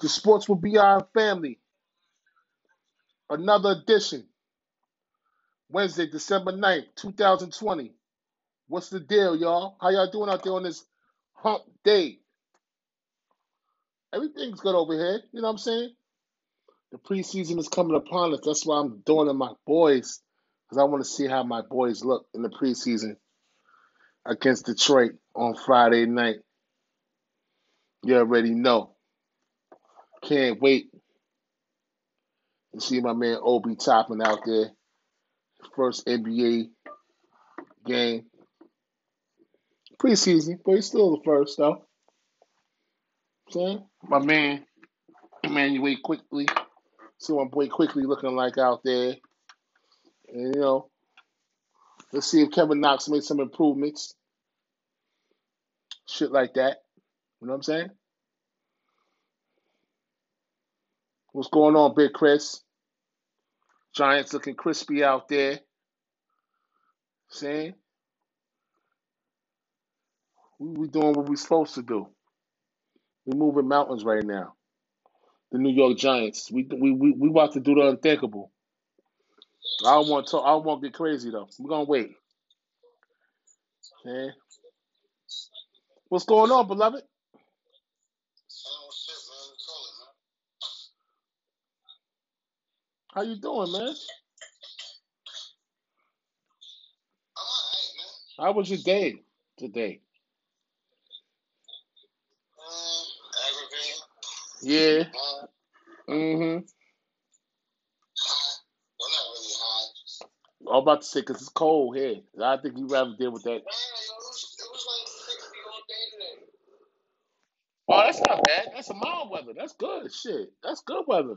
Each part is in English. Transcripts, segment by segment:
The Sports will be our family. Another edition. Wednesday, December 9th, 2020. What's the deal, y'all? How y'all doing out there on this hump day? Everything's good over here. You know what I'm saying? The preseason is coming upon us. That's why I'm doing it my boys. Because I want to see how my boys look in the preseason against Detroit on Friday night. You already know. Can't wait to see my man Obi Toppin out there. First NBA game. Preseason, but he's still the first though. See? My man Immanuel Quickley. See my boy quickly looking like out there. And you know, let's see if Kevin Knox made some improvements. Shit like that. You know what I'm saying? What's going on, Big Chris? Giants looking crispy out there. See? We, doing what we're supposed to do. We're moving mountains right now. The New York Giants. We we we, we about to do the unthinkable. I don't want to. I don't want to get crazy though. We're gonna wait. Okay. What's going on, beloved? How you doing, man? How was your day today? Yeah. Mm-hmm. I'm about to say because it's cold here. I think you'd rather deal with that. Oh, that's not bad. That's a mild weather. That's good. Shit, that's good weather.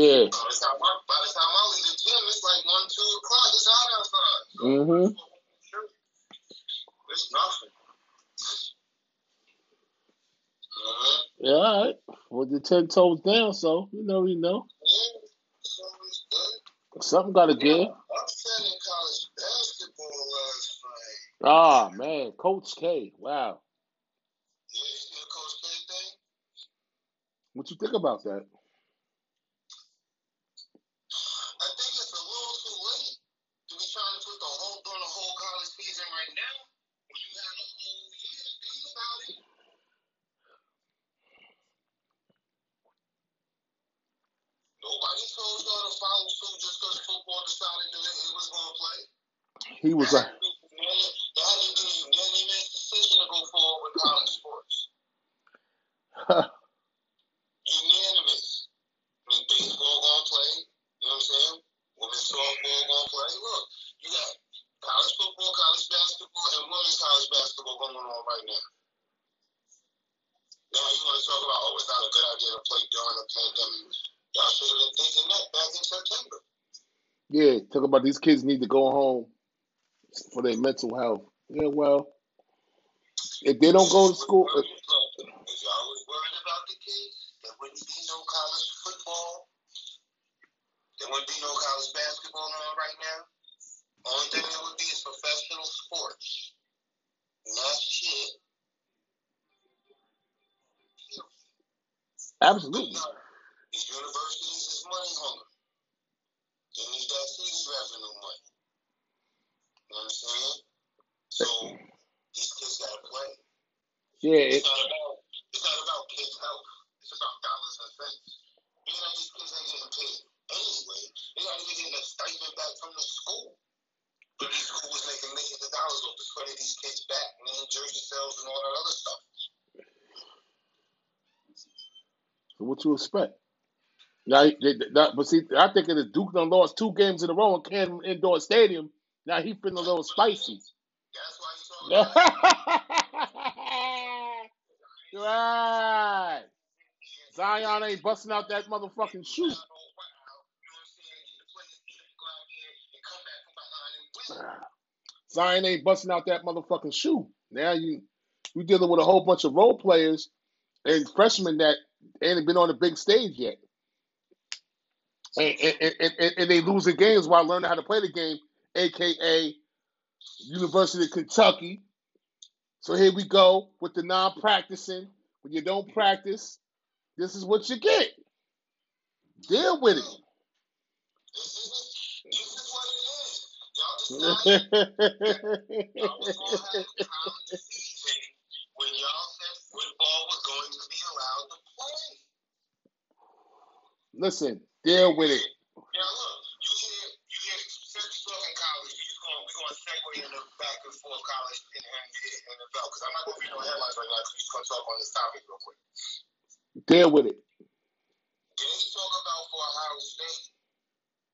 Yeah. By the time I, by the time I leave the gym, it's like one, two o'clock. It's hot outside. Mm-hmm. It's nothing. Uh-huh. Yeah, all right. With the ten toes down, so you know, you know. Yeah, Something got to give. Ah man, Coach K. Wow. Yeah, Coach K thing. What you think about that? He was a. Unanimous. I mean, baseball gonna play. You know what I'm saying? Women's softball gonna play. Look, you got college football, college basketball, and women's college basketball going on right now. Now you want to talk about, oh, it's not a good idea to play during a pandemic. Y'all should have been thinking that back in September. Yeah, talk about these kids need to go home for their mental health. Yeah, well, if they don't go to school, Yeah. It's not about it's not about kids' health. It's about dollars and cents. Being that these kids ain't getting paid anyway, they're not even getting a stipend back from the school. But these schools making millions of dollars off the sweat of these kids back, and jersey sales and all that other stuff. So what you expect? Now, they, that, but see, I think if the Duke done lost two games in a row in Cameron Indoor Stadium, Now he feeling a little spicy. That's why he's talking about right. Zion ain't busting out that motherfucking shoe. Zion ain't busting out that motherfucking shoe. Now you you dealing with a whole bunch of role players and freshmen that ain't been on the big stage yet. And, and, and, and, and they losing games while learning how to play the game, aka University of Kentucky. So here we go with the non-practicing. When you don't practice, this is what you get. Deal with it. When y'all said football was going to be allowed to play. Listen, deal with it. Look, going gonna segue in the back and forth college and NBA and NFL because I'm not gonna read no headlines right now because we just gonna talk on this topic real quick. Deal with it. They talk about for Ohio State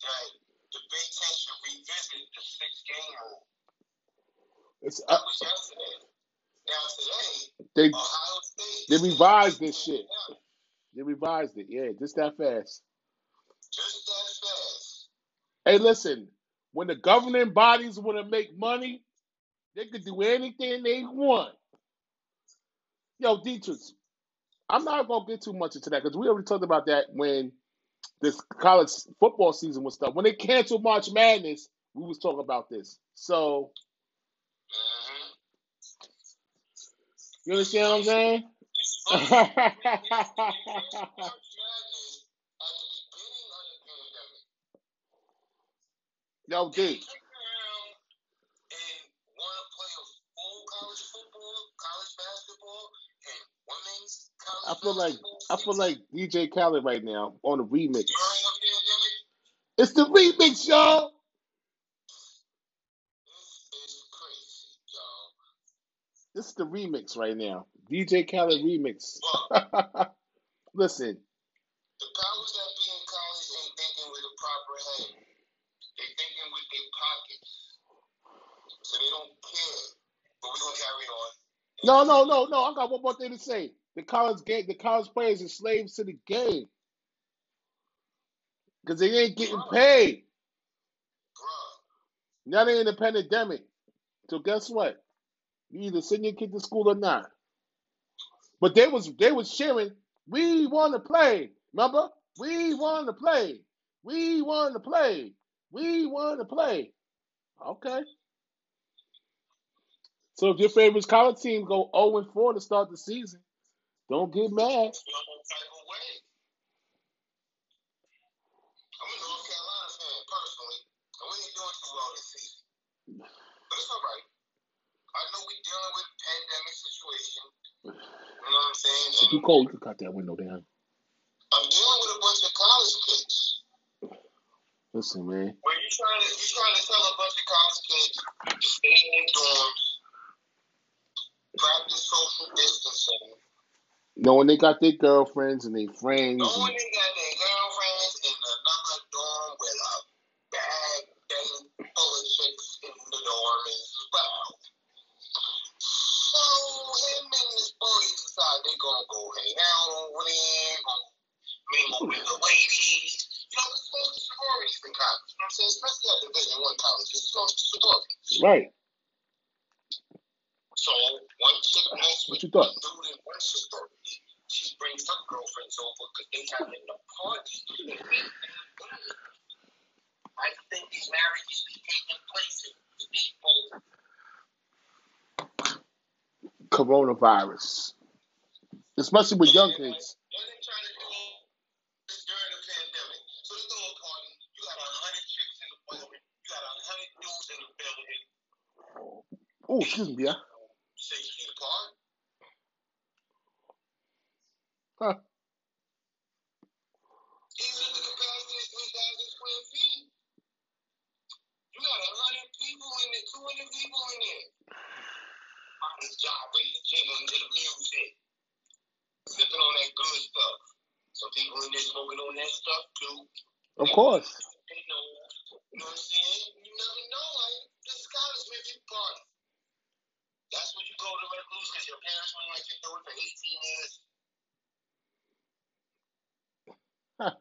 that the Big Ten should revisit the six game rule? It's That uh, was yesterday. Now today, they Ohio State they revised this shit. They revised it. Yeah, just that fast. Just that fast. Hey, listen. When the governing bodies want to make money, they could do anything they want. Yo, Dietrich, I'm not gonna get too much into that because we already talked about that when this college football season was stuff. When they canceled March Madness, we was talking about this. So you understand what I'm saying? Oh, March Madness at the beginning of the pandemic. Yo, They D, turned around and want to play a full college football, college basketball, and women's I college feel like basketball I feel like DJ Khaled right now on the remix. during a pandemic. It's the remix, y'all. This is crazy, y'all. This is the remix right now. DJ Khaled remix. Listen, the powers that be in college ain't thinking with a proper head. They thinking with their pockets. So they don't care. But we're gonna carry on. no, no, no, no. I got one more thing to say. The college game, the college players are slaves to the game because they ain't getting paid. Bruh. Now they in the pandemic. So guess what? You either send your kid to school or not. But they was they was cheering. We want to play. Remember? We want to play. We want to play. We want to play. Okay. So if your favorite college team go 0 and 4 to start the season, don't get mad. feel no type of way. I'm a North Carolina fan personally, and we ain't doing too well this season. But it's all right. I know we dealing with pandemic situation. You know what I'm saying? It's too cold. You cut that window down. I'm dealing with a bunch of college kids. Listen, man. Where you trying to you trying to tell a bunch of college kids to stay in dorms, practice social distancing, Knowing they got their girlfriends and their friends. knowing And, they got their girlfriends in another dorm with a bag full of chicks in the dorm as well. So him and his boys decide they gonna go hang out over there, gonna mingle with the ladies. You know, it's mostly sororities in college. You know what I'm saying? Especially at Division One college, it's mostly sororities. right. So one chick messed What with you thought? dude in sorority. She brings her girlfriends over because they having a party. I think these marriages be taking place in both. Coronavirus. Especially with young kids. What they trying to do is during the pandemic. So they throw a party. You got a hundred chicks in the building. You got a hundred dudes in the building. Oh, excuse me, yeah. Six feet apart. Huh. Even the capacity is 3,000 square feet, you got hundred people in there, two hundred people in there. On this job, ready jingling to the music, sipping on that good stuff. Some people in there smoking on that stuff too. Of course. They know. You know what I'm saying? You never know. Like this is college, man. You party. That's when you go to recluse because your parents want to let you do it for 18 years.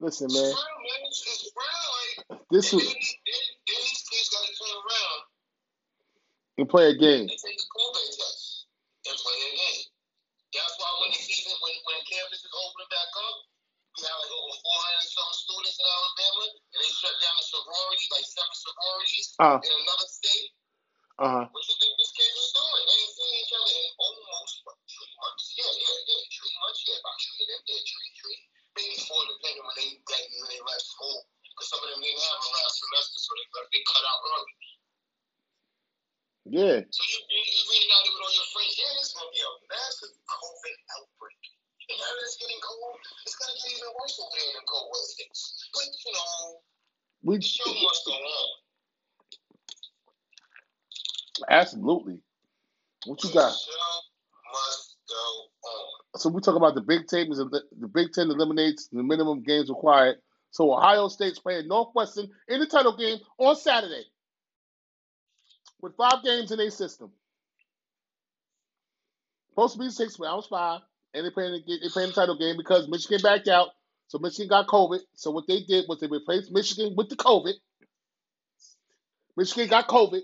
Listen, man. real, man. It's, it's real. Like, This was then, then, then these kids got to turn around and play a game. and take the COVID test and play a game. That's why when the season, when, when campus is opening back up, we have like over 400 and students in Alabama, and they shut down the sororities, like seven sororities Uh in another state. uh huh. What you think these kids was Yeah, yeah, yeah, three months. Yeah, about three of them. Yeah, three, three. Maybe four, depending when they got when they left school. Because some of them didn't have a last semester, so they they cut out early. Yeah. So you you, you reading out of it on your friends. Yeah, there's gonna be a massive COVID outbreak. And now that it's getting cold, it's gonna get even worse over there in the cold weather states. But you know, We the show must go on. absolutely. What you got? The show must go. So we talk about the Big Ten. The Big Ten eliminates the minimum games required. So Ohio State's playing Northwestern in the title game on Saturday with five games in a system. Supposed to be six, but I was five, and they playing the, they playing the title game because Michigan backed out. So Michigan got COVID. So what they did was they replaced Michigan with the COVID. Michigan got COVID.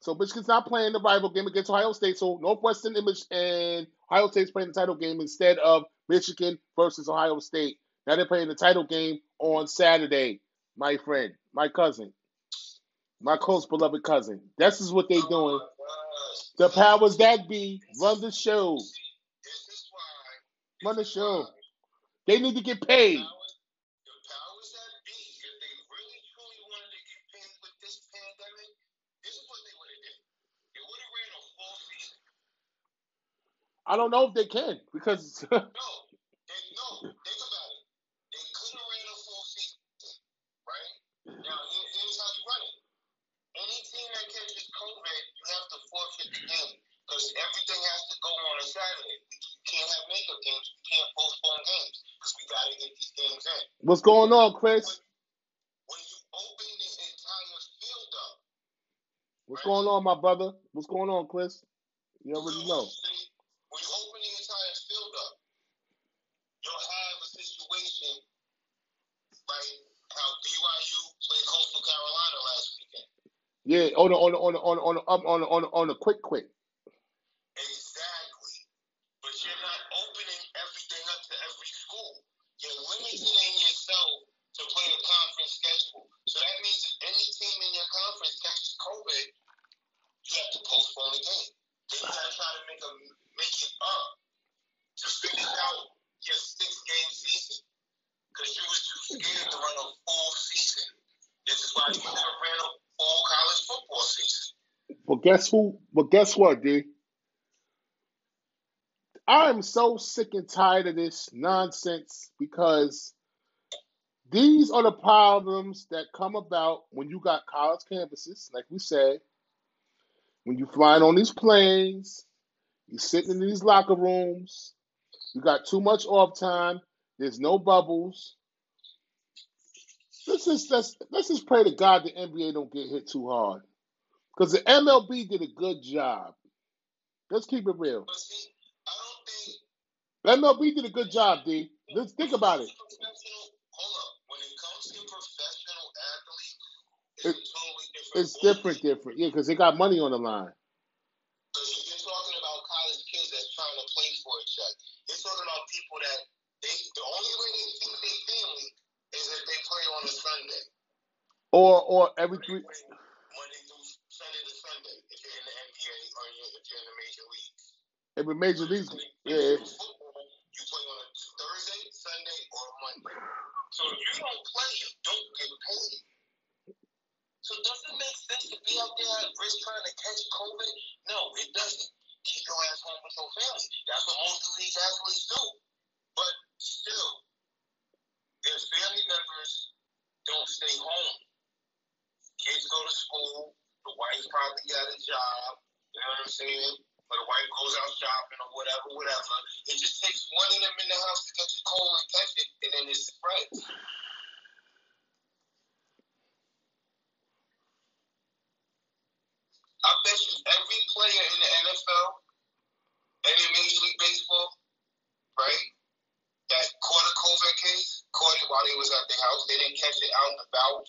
So Michigan's not playing the rival game against Ohio State. So Northwestern and, and Ohio State's playing the title game instead of Michigan versus Ohio State. Now they're playing the title game on Saturday, my friend, my cousin, my close beloved cousin. This is what they're doing. The powers that be run the show. Run the show. They need to get paid. The powers that be, if they really truly wanted to get paid with this pandemic, this is what they would have did. They would have ran a full season. I don't know if they can because No, they no. Think about it. They could have ran a full season, right? Now here, here's how you run it. Any team that catches COVID, you have to forfeit the game because everything has to go on a Saturday. You can't have makeup games. You can't postpone games because we got to get these games in. what's going on, Chris? When you open the entire field up, What's going on, my brother? What's going on, Chris? You already know. See, when you open the entire field up, you'll have a situation like how BYU played Coastal Carolina last weekend. Yeah, on the on the on the on the on the, on on the, on quick quick. Exactly. But you're not opening everything up to every school. You're limiting yourself to play a conference schedule. So that means if any team in your conference catches COVID, you have to postpone the game. Then you gotta try to make a make it up to finish out your six game season. Because you was too scared to run a full season. This is why you should have ran a full college football season. But guess who? But guess what, D? I'm so sick and tired of this nonsense because these are the problems that come about when you got college campuses, like we said. When you flying on these planes, you're sitting in these locker rooms, you got too much off time, there's no bubbles. Let's just let's, let's just pray to God the NBA don't get hit too hard. Because the MLB did a good job. Let's keep it real. The MLB did a good job, D. Let's think about it. It it's different. Different. Yeah, because they got money on the line. Because you're talking about every major league. Yeah. you play on a Thursday, Sunday, or Monday. So if you don't play, you don't get paid. So does it make sense to be out there at risk trying to catch COVID? No, it doesn't. Keep your ass home with your family. That's what most of these athletes do. But still, their family members don't stay home. Kids go to school. The wife probably got a job. You know what I'm saying? Or the wife goes out shopping or whatever, whatever. It just takes one of them in the house to catch a cold and catch it, and then it spreads. I bet you every player in the NFL in Major League Baseball, right, that caught a COVID case, caught it while they was at their house. They didn't catch it out and about.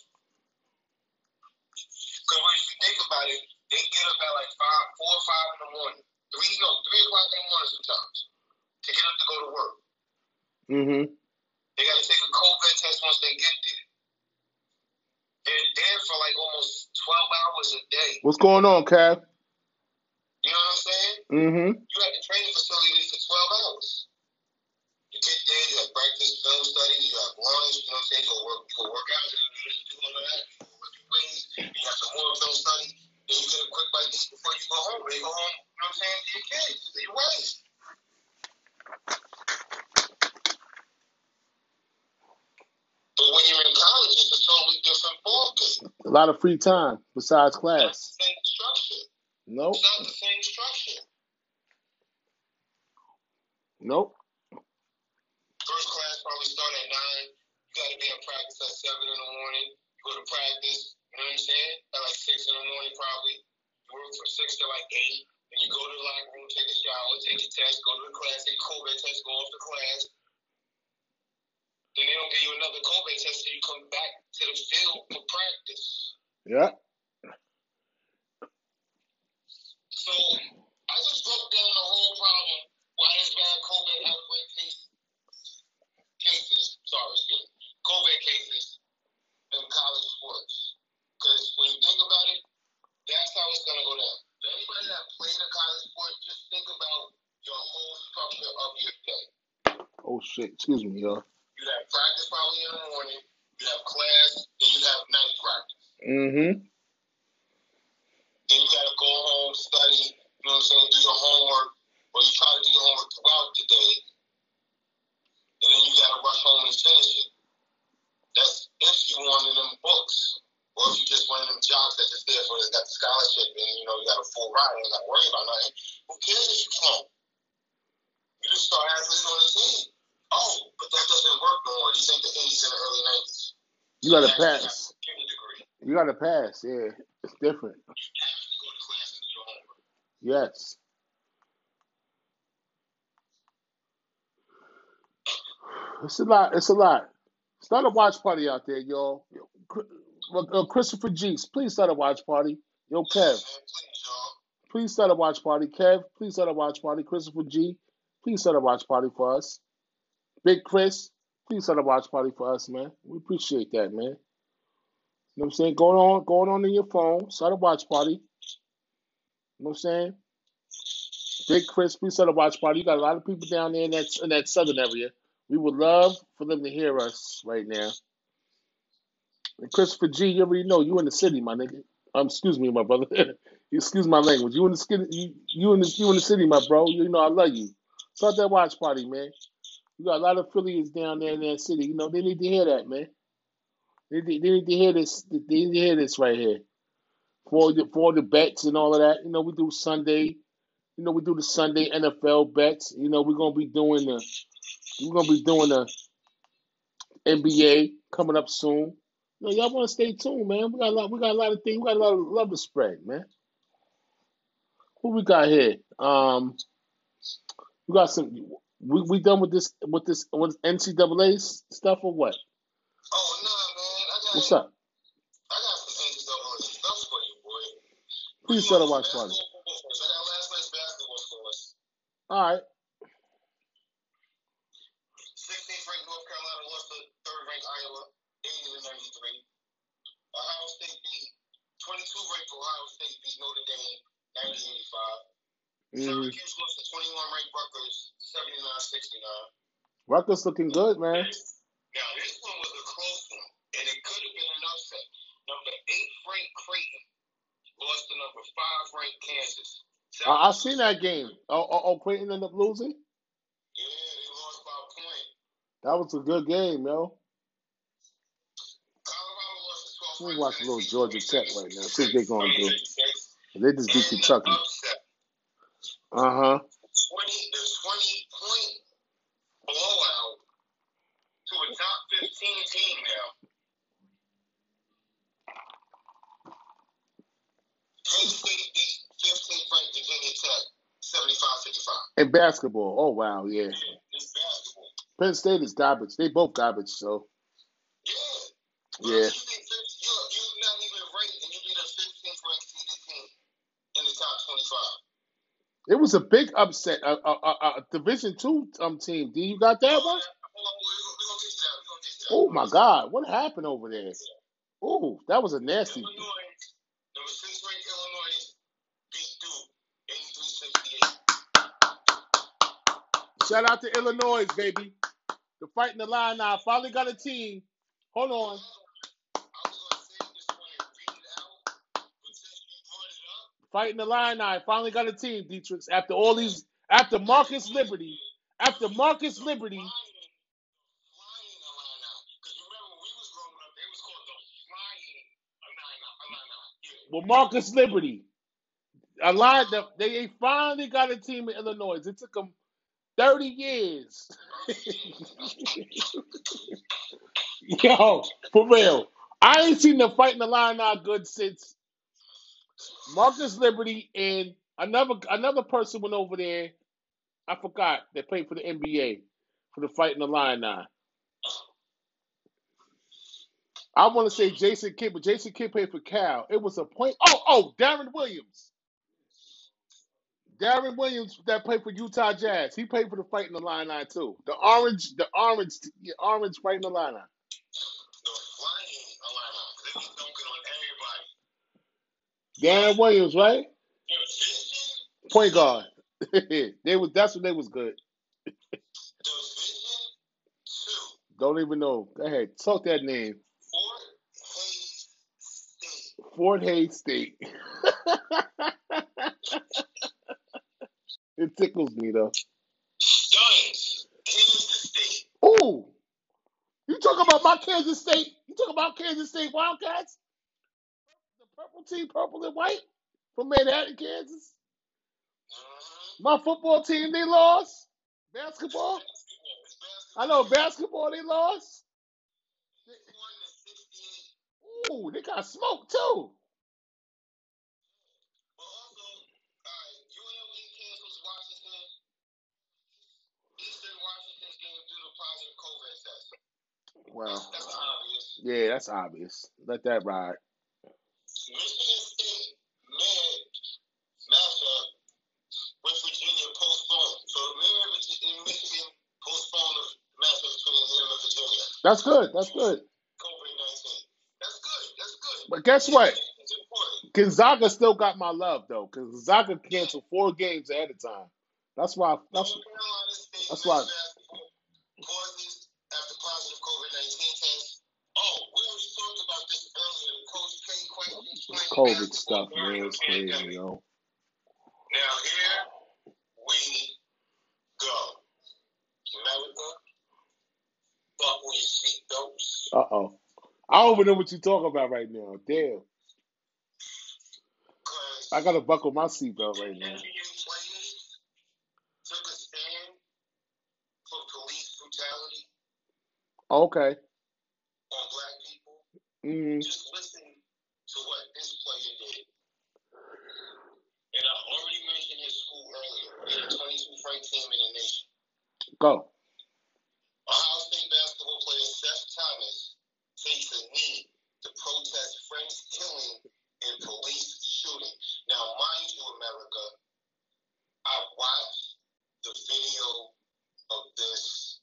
Because when you think about it, they get up at like five, four or five in the morning, three, no, three o'clock in the morning sometimes to get up to go to work. Mm-hmm. They got to take a COVID test once they get there. They're there for like almost 12 hours a day. What's going on, Kev? You know what I'm saying? Mm-hmm. You have the training facility for 12 hours. You get there, you have breakfast, film studies, you have lunch, you know what I'm saying? You go work, you go work out, you do all of that, you go work your you have some more film study, then you get a quick bite to eat before you go home. You go home, you know what I'm saying, to your kids, to your wife. But when you're in college, it's a totally different ballgame. A lot of free time besides It's not class. the same structure. Nope. It's not the same structure. Nope. First class probably start at nine. You got to be at practice at seven in the morning. You go to practice. You know what I'm saying? Six in the morning, probably. You work from six to like eight. Then you go to the locker room, take a shower, take a test, go to the class, take a COVID test, go off to class. Then they don't give you another COVID test till you come back to the field for practice. Yeah. So I just broke down the whole problem. Why there's bad COVID outbreak case, cases, sorry, excuse me, COVID cases in college sports. Because when you think about it, that's how it's going to go down. So anybody that played a college sport, just think about your whole structure of your day. Oh shit. Excuse me, y'all. You have practice probably in the morning, you have class, then you have night practice. Mm-hmm. Then you got to go home, study, you know what I'm saying, do your homework, or you try to do your homework throughout the day, and then you got to rush home and finish it. That's if you wanted them books, or if you just one of them jobs that just there for got the scholarship and you know you got a full ride and you got to worry about nothing. Who cares if you can't? You just start athletes on the team. Oh, but that doesn't work no more. These ain't the 80s and the early 90s. You got to actually pass. You got to pass. Yeah. It's different. You have to go to class and do your homework. Yes. It's a lot. It's a lot. It's not a watch party out there, y'all. Cr- uh, Christopher Jeeks, please start a watch party. Yo, Kev, Man, please, y'all. please start a watch party. Kev, please start a watch party. Christopher G, please start a watch party for us. Big Chris, please start a watch party for us, man. We appreciate that, man. You know what I'm saying? Going on, going on in your phone, start a watch party. You know what I'm saying? Big Chris, please start a watch party. You got a lot of people down there in that in that southern area. We would love for them to hear us right now. Christopher G, you already know you in the city, my nigga. Um, excuse me, my brother. excuse my language. You in the city, you, you in the you in the city, my bro. You know I love you. Start that watch party, man. You got a lot of affiliates down there in that city. You know they need to hear that, man. They, need- they need to hear this. They need to hear this right here. For the for the bets and all of that. You know we do Sunday. You know we do the Sunday NFL bets. You know we're gonna be doing the we're gonna be doing the NBA coming up soon. Know, y'all want to stay tuned, man. We got a lot. We got a lot of things. We got a lot of love to spread, man. Who we got here? Um, we got some. We we done with this with this with NCAA stuff or what? Oh, nah, man. I got, What's up? I got some NCAA stuff for you, boy. Please start a watch party. Basketball scores. I got last night's basketball scores. All right. 16th ranked North Carolina lost to third ranked Iowa, 80 to 93. Ohio State beat 22 ranked Ohio State beat Notre Dame, 90 85. Mm-hmm. Syracuse lost to 21 ranked Rutgers, 79 69. Rutgers looking good, man. Now, this one was a close one, and it could have been an upset. Number eight ranked Creighton lost to number five ranked Kansas. I, I seen that game. Oh, oh, oh, Creighton ended up losing. Yeah, they lost by a point. That was a good game, yo. Colorado lost to 12 Let me watch a little Georgia Tech right now. See what they're gonna do. They just beat the Kentucky. Uh huh. 20, the 20 point blowout to a top 15 team now. Penn State beat 15th ranked Virginia Tech 75 55. And basketball. Oh wow, yeah. It's basketball. Penn State is garbage. They both garbage. So Yeah. Yeah. You beat 50, you're, you're not even ranked, and you beat a 15th ranked seeded team in the top 25. It was a big upset. A, a, a, a Division two um team. D, you got that one? Oh my God, what happened over there? Oh, that was a nasty. Number six Illinois beat Duke 83 68. Shout out to Illinois, baby. The fighting the line now. Finally got a team. Hold on. I was gonna say this one and read it out, but since you brought it up, Fighting the line now. Finally got a team, Dietrich. After all these, after Marcus Liberty, after Marcus Liberty. flying, flying Illini. Because remember, when we was growing up, they was called the flying Illini. Illini. Yeah. Well, Marcus Liberty. A line that they finally got a team in Illinois. It took them 30 years. Yo, for real. I ain't seen them fighting the line out good since Marcus Liberty and another another person went over there. I forgot. They played for the NBA for the fighting the line now. I want to say Jason Kidd, but Jason Kidd played for Cal. It was a point. Oh, oh, Deron Williams. Deron Williams that played for Utah Jazz. He played for the fighting the line nine too. The orange, the orange, the orange fighting the line nine. The flying Illini. They was dunking Deron Williams, right? Point guard. they was that's when they was good. Don't even know. Go ahead, talk that name. Fort Hays State. It tickles me though. Ooh, you talk about my Kansas State? You talk about Kansas State Wildcats? Purple team, purple and white from Manhattan, Kansas. Mm-hmm. My football team, they lost. Basketball, I know basketball, they lost. Ooh, they got smoked too. But also, alright, UNLV cancels Washington. Eastern Washington's game due to positive COVID test. Well, yeah, that's obvious. Let that ride. Michigan State med matchup with Virginia postponed. So the mayor of Virgi- in Michigan postponed the matchup between him and Virginia. That's good. That's good. But guess what? Gonzaga still got my love though, because Gonzaga canceled four games ahead of time. That's why. That's that's why- COVID stuff, man. It's crazy, yo. Now here we go. America, buckle your seatbelts. Uh oh. I don't even know what you're talking about right now. Damn. I gotta buckle my seatbelt right now. Okay. on black people. Mm, Just listen to what this player did. And I already mentioned his school earlier. They're the 22th ranked team in the nation. go. Ohio State basketball player Seth Towns takes a knee to protest French killing and police shooting. Now, mind you, America, I watched the video of this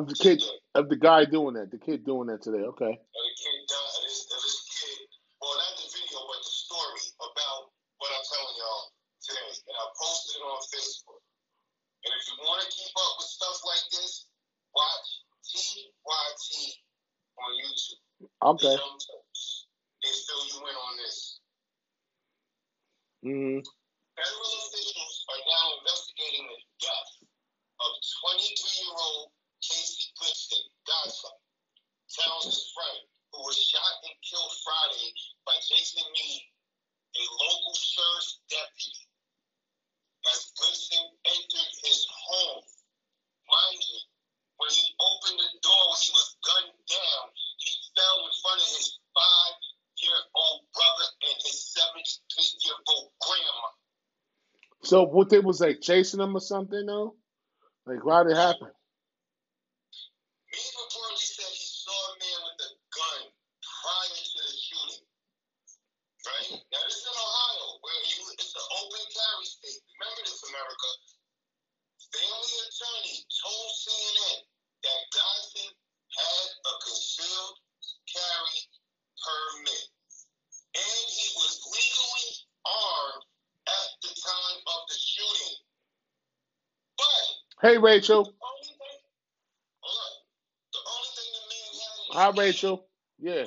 Of the kid, of the guy doing that, the kid doing that today. Okay. of the kid died, of this, of this kid. Well, not the video, but the story about what I'm telling y'all today. And I posted it on Facebook. And if you want to keep up with stuff like this, watch TYT on YouTube. Okay. The Young Turks. They fill you in on this. Mm, Federal officials are now investigating the death of 23-year-old Casey Brixton, Goodson, Towns' friend, who was shot and killed Friday by Jason Meade, a local sheriff's deputy, as So what they was like chasing him or something though? Like why did it happen? He reportedly said he saw a man with a gun prior to the shooting. Right? Now this is in Ohio, where you, it's an open carry state. Remember this, America. Family attorney told CNN that Goodson had a concealed carry permit. And he was legally armed at the time of the shooting. But Hey Rachel. the only thing, hold up, the only thing the man had in his Hi hand Rachel. Yeah. when the cops opened fire on him, or the cop, I mean the sheriff, I'm sorry, Rachel. Hi, Rachel. Yeah.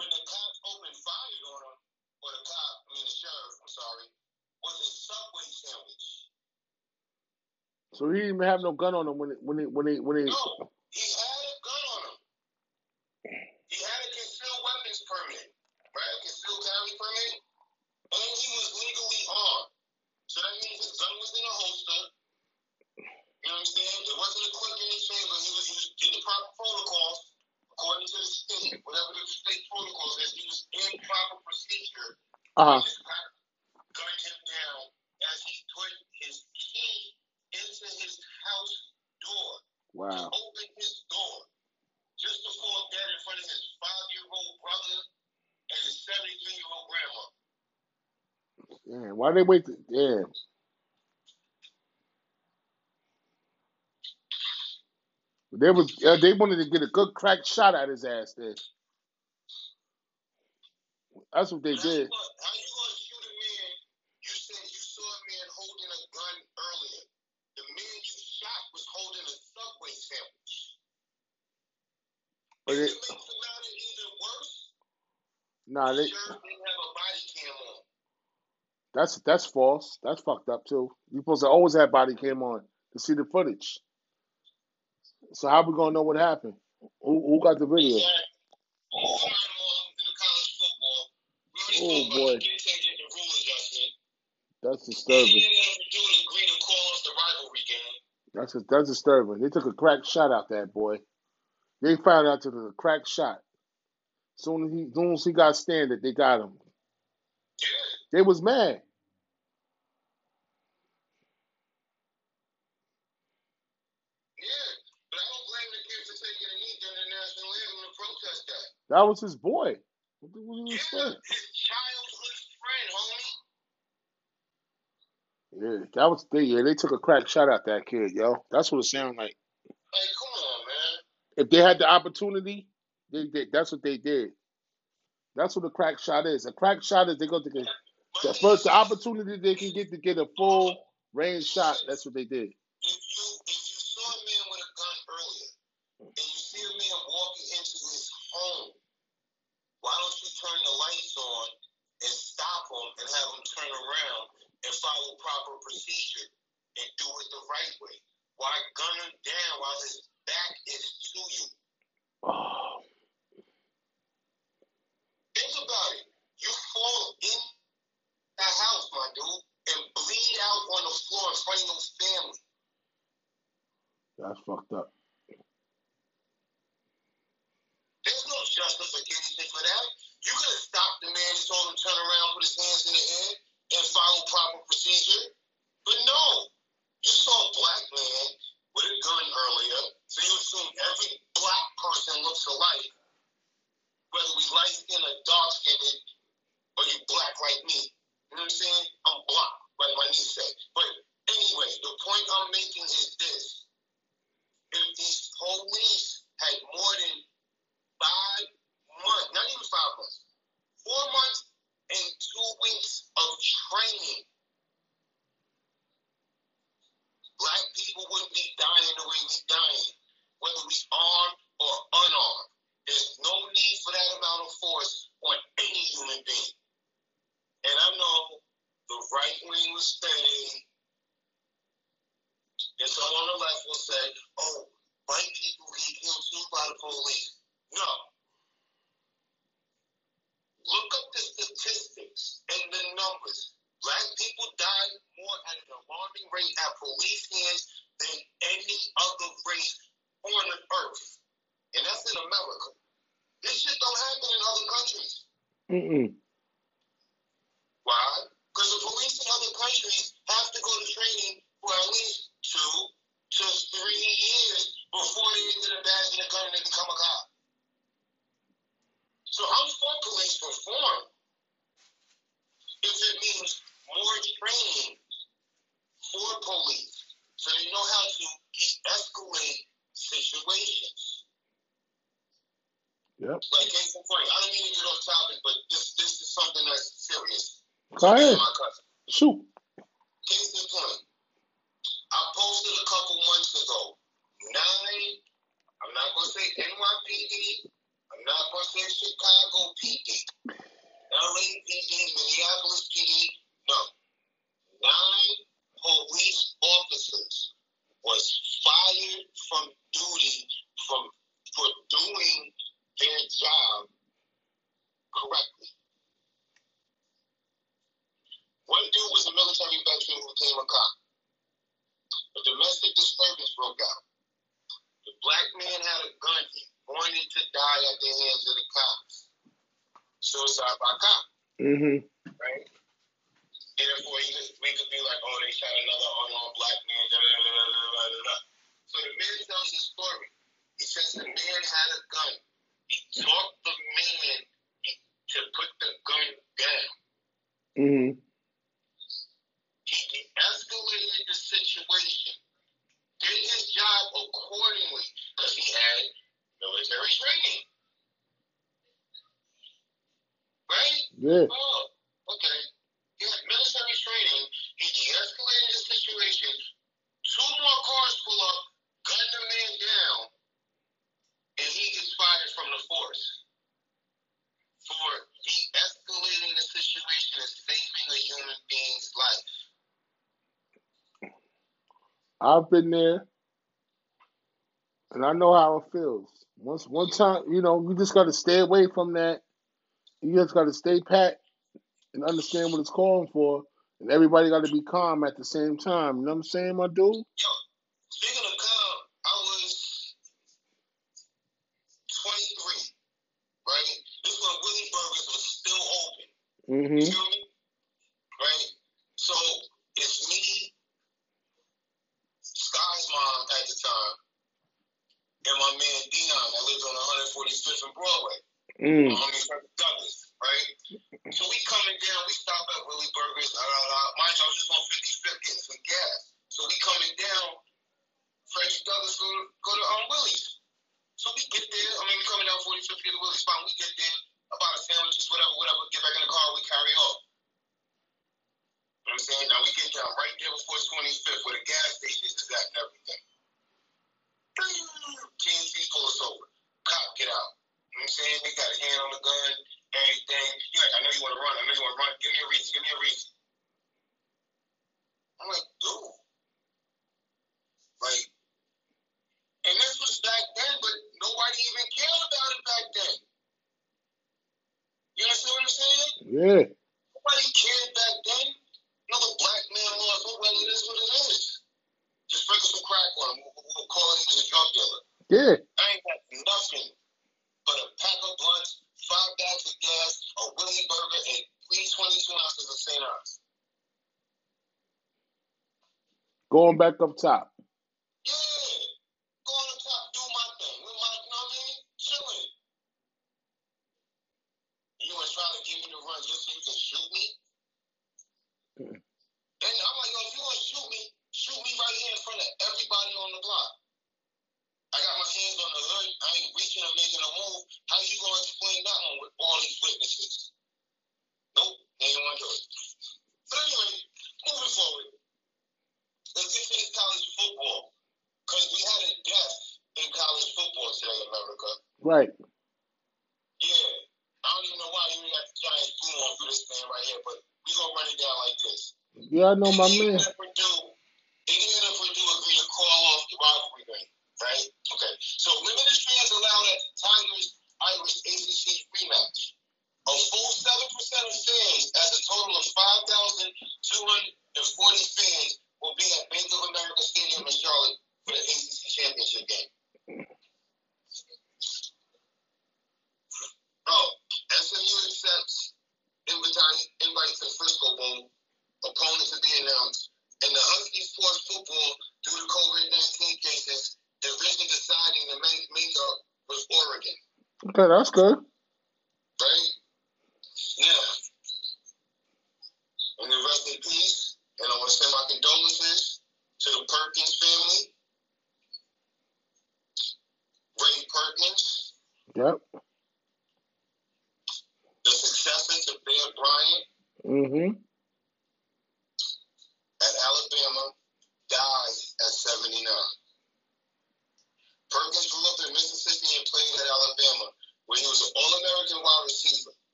So he didn't even have no gun on him when he, when he when he when he. No, he had a gun on him. He had a concealed weapons permit, right? A concealed carry permit, and he was legally armed. So that means his gun was in a holster. You know what I'm saying? It wasn't a clip in his chamber. He was, he was in the proper protocols, according to the state, whatever the state protocols is. He was in proper procedure. Uh huh. His cop gunned him down as he put his key into his house door Wow. open his door just to fall dead in front of his five-year-old brother and his 73-year-old grandma. They wait? To, damn. They was uh, they wanted to get a good crack shot at his ass there. That's what they But how you did. gonna, how you gonna shoot a man? You said you saw a man holding a gun earlier. The man you shot was holding a Subway sandwich. But it, to make the matter even worse, nah, they sheriff didn't have a body cam on. That's that's false. That's fucked up too. You supposed to always have body cam on to see the footage. So how we gonna know what happened? Who who got the video? Exactly. Moving right along in the college football, we already Oh boy, oh, the Big Ten getting the rule adjustment. that's disturbing. then they do it agree to call off the rivalry game. That's that's disturbing. They took a crack shot out that boy. They found out to the crack shot. Soon as he soon as he got standard, they got him. They was mad. Yeah, but I don't blame the kid for taking a knee during the national anthem to protest that. That was his boy. What do what do Yeah, his childhood friend, homie. Yeah, that was they. Yeah, they took a crack shot at that kid, yo. That's what it sounded like. Come on, man. If they had the opportunity, they did. That's what they did. That's what a crack shot is. A crack shot is they go to the first the opportunity they can get to get a full range shot. That's what they did. if you if you saw a man with a gun earlier and you see a man walking into his home, why don't you turn the lights on and stop him and have him turn around and follow proper procedure and do it the right way? Why gun him down while his back is to you? Oh, Think about it. You fall in the house, my dude, and bleed out on the floor in front of your family. that's fucked up. There's no justification for that. You could have stopped the man and told him to turn around, put his hands in the air, and follow proper procedure. But no, you saw a black man with a gun earlier, so you assume every black person looks alike, whether we light skinned or dark skinned, or you black like me. You know what I'm saying? I'm black, like my niece said. But anyway, the point I'm making is this. If these police had more than five months, not even five months, four months and two weeks of training, black people wouldn't be dying the way we're dying, whether we're armed or unarmed. There's no need for that amount of force on any human being. And I know the right wing will say, and some on the left will say, oh, white people get killed too by the police. No. Look up the statistics and the numbers. Black people die more at an alarming rate at police hands than any other race on the earth. And that's in America. This shit don't happen in other countries. Mm-mm. the force for de-escalating the situation and saving a human being's life. I've been there, and I know how it feels. Once, one time, you know, you just got to stay away from that. You just got to stay pat and understand what it's calling for, and everybody got to be calm at the same time. You know what I'm saying, my dude? Yo, Mm-hmm. You, right? So it's me, Sky's mom at the time, and my man Dion that lives on 145th and Broadway. Mm. My homie from Douglas, right? So we coming down, we stop at Willie Burgers, da da da. Mind you, I was just gonna Right. Yeah. I don't even know why you got the giant boom on for this man right here, but we gonna run it down like this. Yeah, I know my man.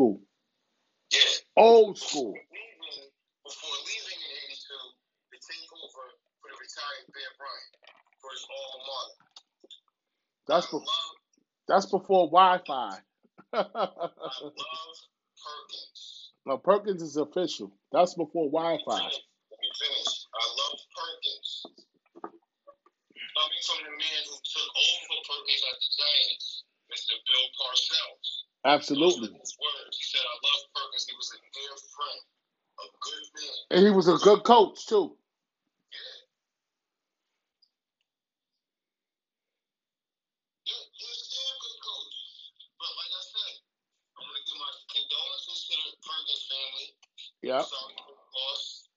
School. Yeah. Old school. leaving, before leaving in 82 to take over for the retired Bear Bryant for his alma mater. That's be- love, that's before Wi-Fi. I love Perkins. no, Perkins is official. That's before Wi-Fi. Finish. Let me finish. I love Perkins. Coming from the man who took over Perkins at the Giants, Mr. Bill Parcells. Absolutely were his words. He said, I love Perkins. He was a dear friend, a good man. And he was a good coach too. Yeah, he was a damn good coach. But like I said, I'm gonna give my condolences to the Perkins family. Yep. Sorry for the loss.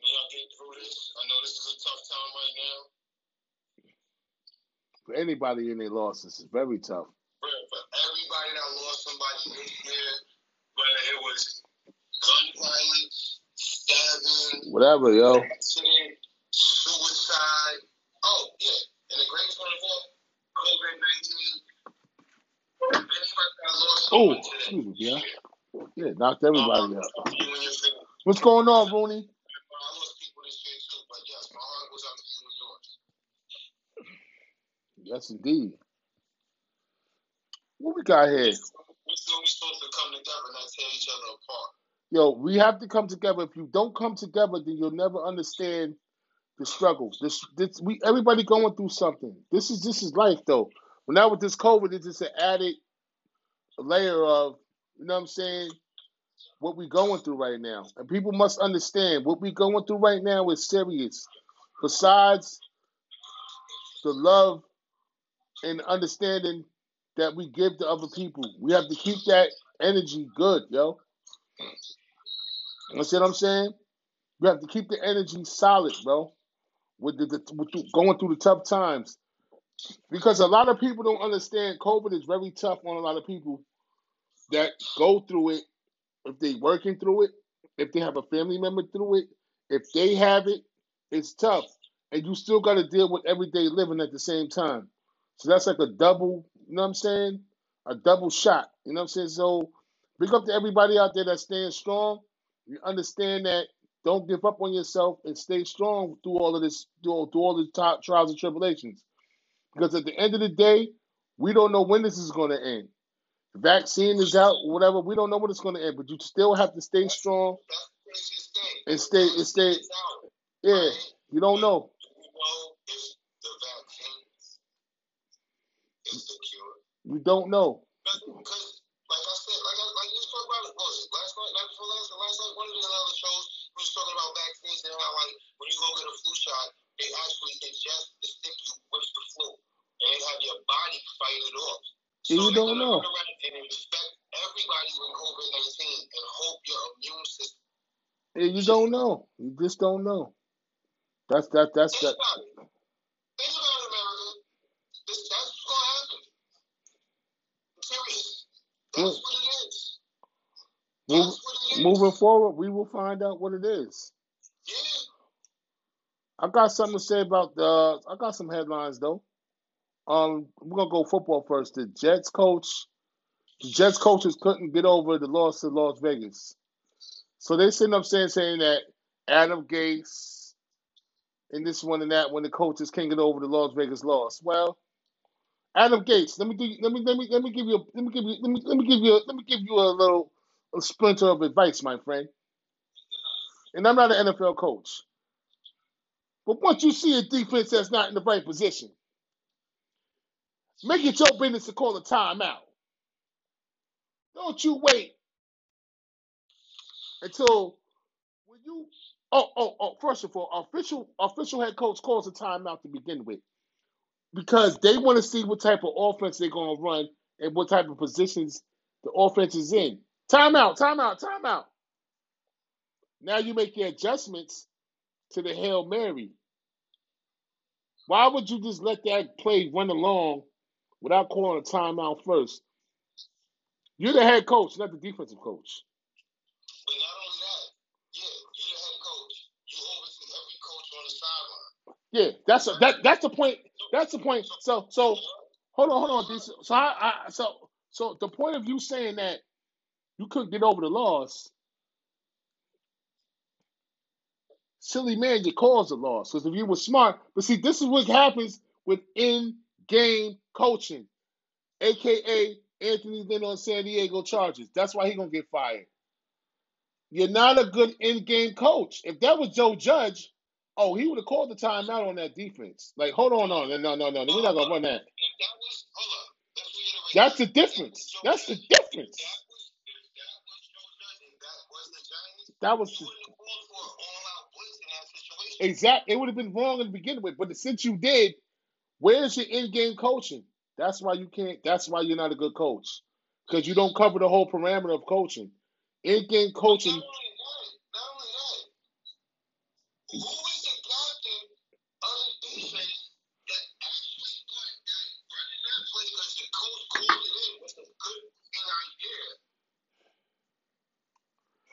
We all get through this. I know this is a tough time right now. For anybody in their losses, it's very tough. For, for everybody that lost somebody this year, whether it was gun violence, stabbing, Whatever, yo. suicide. Oh, yeah. And the greatest one COVID 19. Anybody that lost Oh, excuse me, yeah. Yeah, knocked everybody um, out. You and your family. What's going on, Rooney? I lost people this year too, but yes, my heart goes out to you and yours. Yes, indeed. What we got here? We still we supposed to come together, and not tear each other apart. Yo, we have to come together. If you don't come together, then you'll never understand the struggle. This, this, we, everybody going through something. This is this is life, though. But now with this COVID, it's just an added layer of, you know what I'm saying, what we going through right now. And people must understand what we going through right now is serious. Besides the love and understanding that we give to other people, we have to keep that energy good, yo. You see what I'm saying? You have to keep the energy solid, bro. With the, the with the, going through the tough times, because a lot of people don't understand. COVID is very tough on a lot of people that go through it. If they working through it, if they have a family member through it, if they have it, it's tough, and you still got to deal with everyday living at the same time. So that's like a double. You know what I'm saying? A double shot. You know what I'm saying? So big up to everybody out there that's staying strong. You understand that don't give up on yourself and stay strong through all of this, through, through all the top trials and tribulations. Because at the end of the day, we don't know when this is going to end. The vaccine is out, whatever. We don't know when it's going to end, but you still have to stay strong and stay and stay. Yeah, you don't know. You don't know. Because, like I said, like I, like you spoke about it, what was it last night, night last, last one of the other shows, we was talking about vaccines and how, like, when you go get a flu shot, they actually ingest the stick you with the flu, and they have your body fight it off. So You don't know. and infect everybody with COVID 19 and hope your immune system. Yeah, You don't know. You just don't know. That's that. That's that. Think about it, America. This, that's what's to happen. I'm serious. That's what it is. Moving forward, we will find out what it is. I got something to say about the. I got some headlines though. Um, we're gonna go football first. The Jets coach, the Jets coaches couldn't get over the loss to Las Vegas, so they sitting up saying saying that Adam Gase and this one and that when the coaches can't get over the Las Vegas loss. Well, Adam Gase. Let me do. Let me let me let me give you. A, let me give you. Let me let me give you. A, let me give you a little splinter of advice, my friend. And I'm not an NFL coach, but once you see a defense that's not in the right position, make it your business to call a timeout. Don't you wait until when you. Oh, oh, oh! First of all, official official head coach calls a timeout to begin with because they want to see what type of offense they're going to run and what type of positions the offense is in. Timeout, timeout, timeout. Now you make your adjustments to the Hail Mary. Why would you just let that play run along without calling a timeout first? You're the head coach, not the defensive coach. But not only that, yeah, you're the head coach. You oversee every coach on the sideline. Yeah, that's a, that. That's the point. That's the point. So, so hold on, hold on. So, I, I, so, so the point of you saying that you couldn't get over the loss, silly man, you caused the loss. Because if you were smart, but see, this is what happens with in-game coaching, aka Anthony Lynn on San Diego Chargers. That's why he gonna get fired. You're not a good in-game coach. If that was Joe Judge, oh, he would have called the timeout on that defense. Like, hold on, no, no, no, no, no, we're not gonna run that. If that was, hold up, let's reiterate. That's the difference. That's the difference. That was exact. It would have been wrong to begin with, but since you did, where's your in-game coaching? That's why you can't. That's why you're not a good coach because you don't cover the whole parameter of coaching. In-game coaching. not only that, not only that, who is the captain of the defense that actually put that running that play because the coach called it in with a good fucking idea,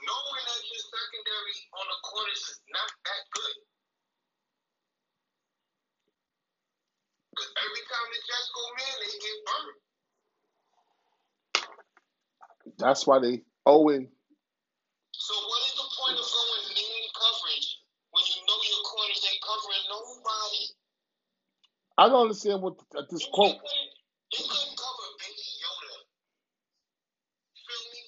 knowing that your secondary on the corners is not that good. Because every time the Jets go man, they get burned. That's why they Owen. So what is the point of going man coverage when you know your corners ain't covering nobody? I don't understand what uh, this quote. couldn't, you couldn't cover Baby Yoda. Feel me?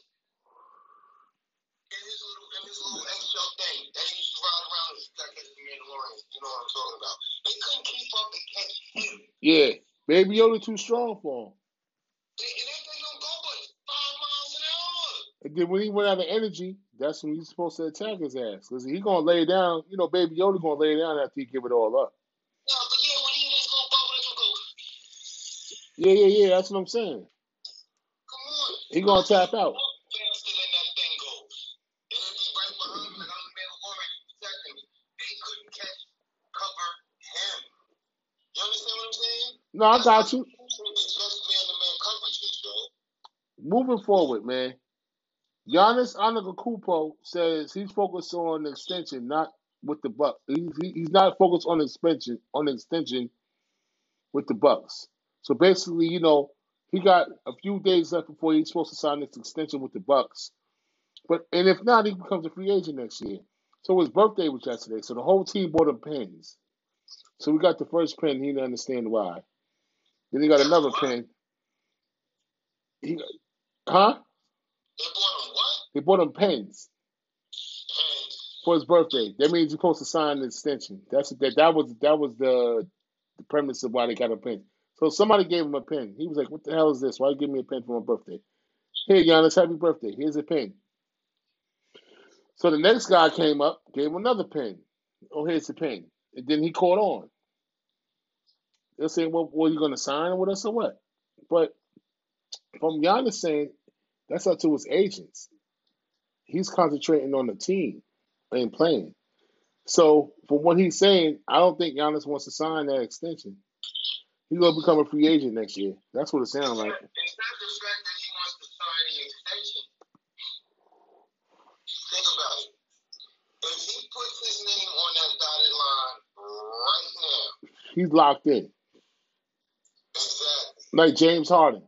In his little, in his little eggshell thing that he used to ride around with like the Mandalorian. You know what I'm talking about? They couldn't keep up and catch him. Yeah, Baby Yoda too strong for him. Then when he went out of energy, that's when he's supposed to attack his ass. Cause he gonna lay down. You know, Baby Yoda gonna lay down after he give it all up. Yeah, when he just go bubble, they gonna go, Yeah, yeah, yeah. That's what I'm saying. come on. He gonna tap out. Walk faster than that thing goes. And it'd be right behind me like I'm the Mandalorian protecting me. They couldn't catch, cover him. You understand what I'm saying? No, I got you. It's just man-to-man coverages, yo. Moving forward, man. Giannis Antetokounmpo says he's focused on the extension, not with the Bucks. He's, he's not focused on extension on extension with the Bucks. So basically, you know, he got a few days left before he's supposed to sign this extension with the Bucks. But and if not, he becomes a free agent next year. So his birthday was yesterday. So the whole team bought him pins. So we got the first pin. He didn't understand why. Then he got another pin. He, huh? They bought him pens for his birthday. That means you're supposed to sign an extension. That's that. That was that was the the premise of why they got a pen. So somebody gave him a pen. He was like, "What the hell is this? Why you give me a pen for my birthday?" Here, Giannis, happy birthday. Here's a pen. So the next guy came up, gave him another pen. Oh, here's the pen. And then he caught on. They're saying, "Well, well, you going to sign with us or what?" But from Giannis saying, that's up to his agents. He's concentrating on the team and playing. So from what he's saying, I don't think Giannis wants to sign that extension. He's gonna become a free agent next year. That's what it sounds like. It's not the fact that he wants to sign the extension. Think about it. If he puts his name on that dotted line right now, He's locked in, exactly, like James Harden,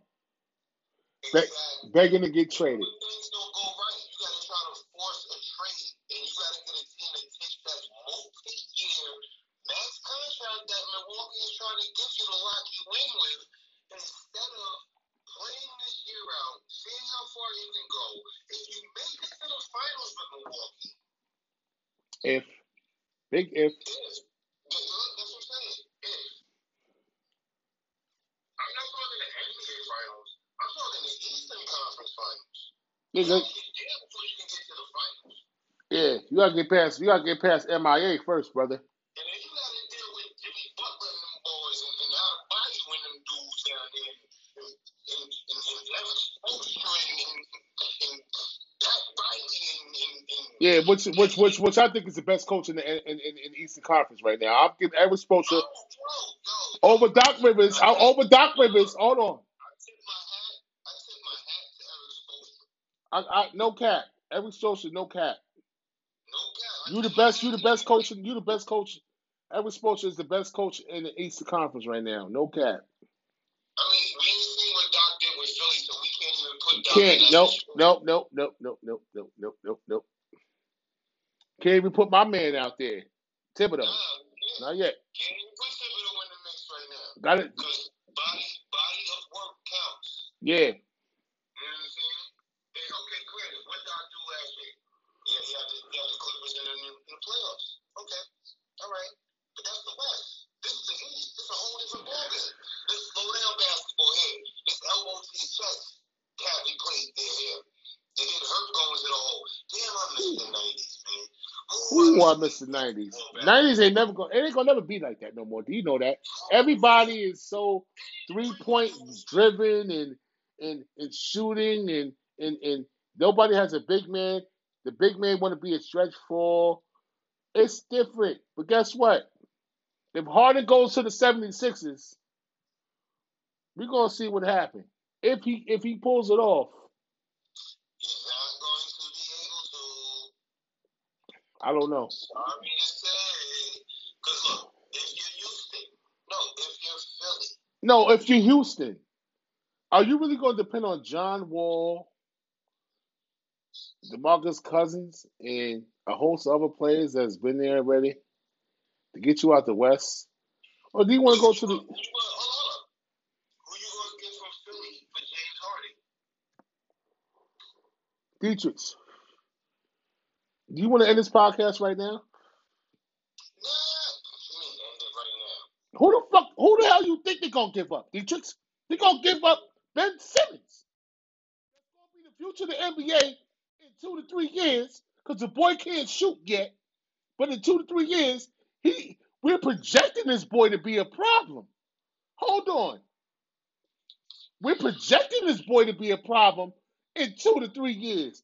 be- begging to get traded. When things don't go right, you got to try to force a trade, and you got to get a team that takes that multi-year max contract that Milwaukee is trying to give you to lock you in with, and If. Big if. If. That's what I'm saying. If. I'm not talking the NBA finals. I'm talking the Eastern Conference finals. You Nigga, gotta get there before you can get to the finals. yeah, you gotta get past. You gotta get past MIA first, brother. Yeah, which which which which I think is the best coach in the in, in, in Eastern Conference right now. I'm giving Erik Spoelstra over Doc Rivers. uh, Over Doc Rivers. Hold on. I. I I, I no cap. Erik Spoelstra, no cap. No cap. You the best. You the best coach. You the best coach. Erik Spoelstra is the best coach in the Eastern Conference right now. No cap. I Can't. Nope. Nope. Nope. Nope. Nope. Nope. Nope. Nope. Nope. Nope. Can't even put my man out there. Thibodeau. Nah, can't. Not yet. Can't even put Thibodeau in the mix right now. Got it. Because body, body of work counts. Yeah. You know what I'm saying? Hey, okay, granted, what did I do last year? Yeah, he had the, he had the Clippers in, in, in the playoffs. Okay, all right. But that's the West. This is the East. It's a whole different ballgame. Let's slow down basketball here. It's elbow to your chest. Cavity plate there, here. They get hurt going to the hole. Damn, I miss the 90s, man. Ooh, I miss the nineties. Nineties ain't never gonna It ain't gonna never be like that no more. Do you know that? Everybody is so three point driven and and and shooting and and and nobody has a big man. The big man want to be a stretch four. It's different. But guess what? If Harden goes to the 76ers, we're gonna see what happens. If he if he pulls it off, He's not going to be able to. I don't know. Sorry to say. Because look, if you're Houston, no, if you're Philly, No, if you're Houston, are you really going to depend on John Wall, DeMarcus Cousins, and a host of other players that's been there already to get you out the West? Or do you want to go to the? Who you gonna- hold on. Who you going to get from Philly for James Harden? Dietrich, do you want to end this podcast right now? Nah, right now. Who the fuck? Who the hell you think they're gonna give up? Dietrich? They're gonna give up Ben Simmons. That's gonna be the future of the NBA in two to three years, because the boy can't shoot yet. But in two to three years, he we're projecting this boy to be a problem. Hold on. We're projecting this boy to be a problem in two to three years.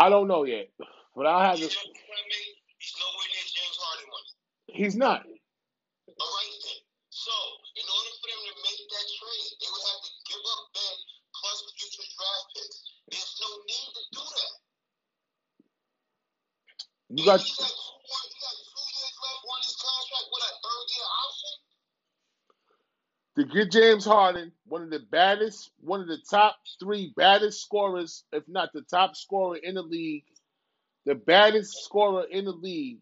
I don't know yet, but I have You to. what I mean? He's nowhere near James Harden money. He's not. All right then. So, in order for them to make that trade, they would have to give up Ben plus future draft picks. There's no need to do that. You got to get James Harden, one of the baddest, one of the top three baddest scorers, if not the top scorer in the league, the baddest scorer in the league.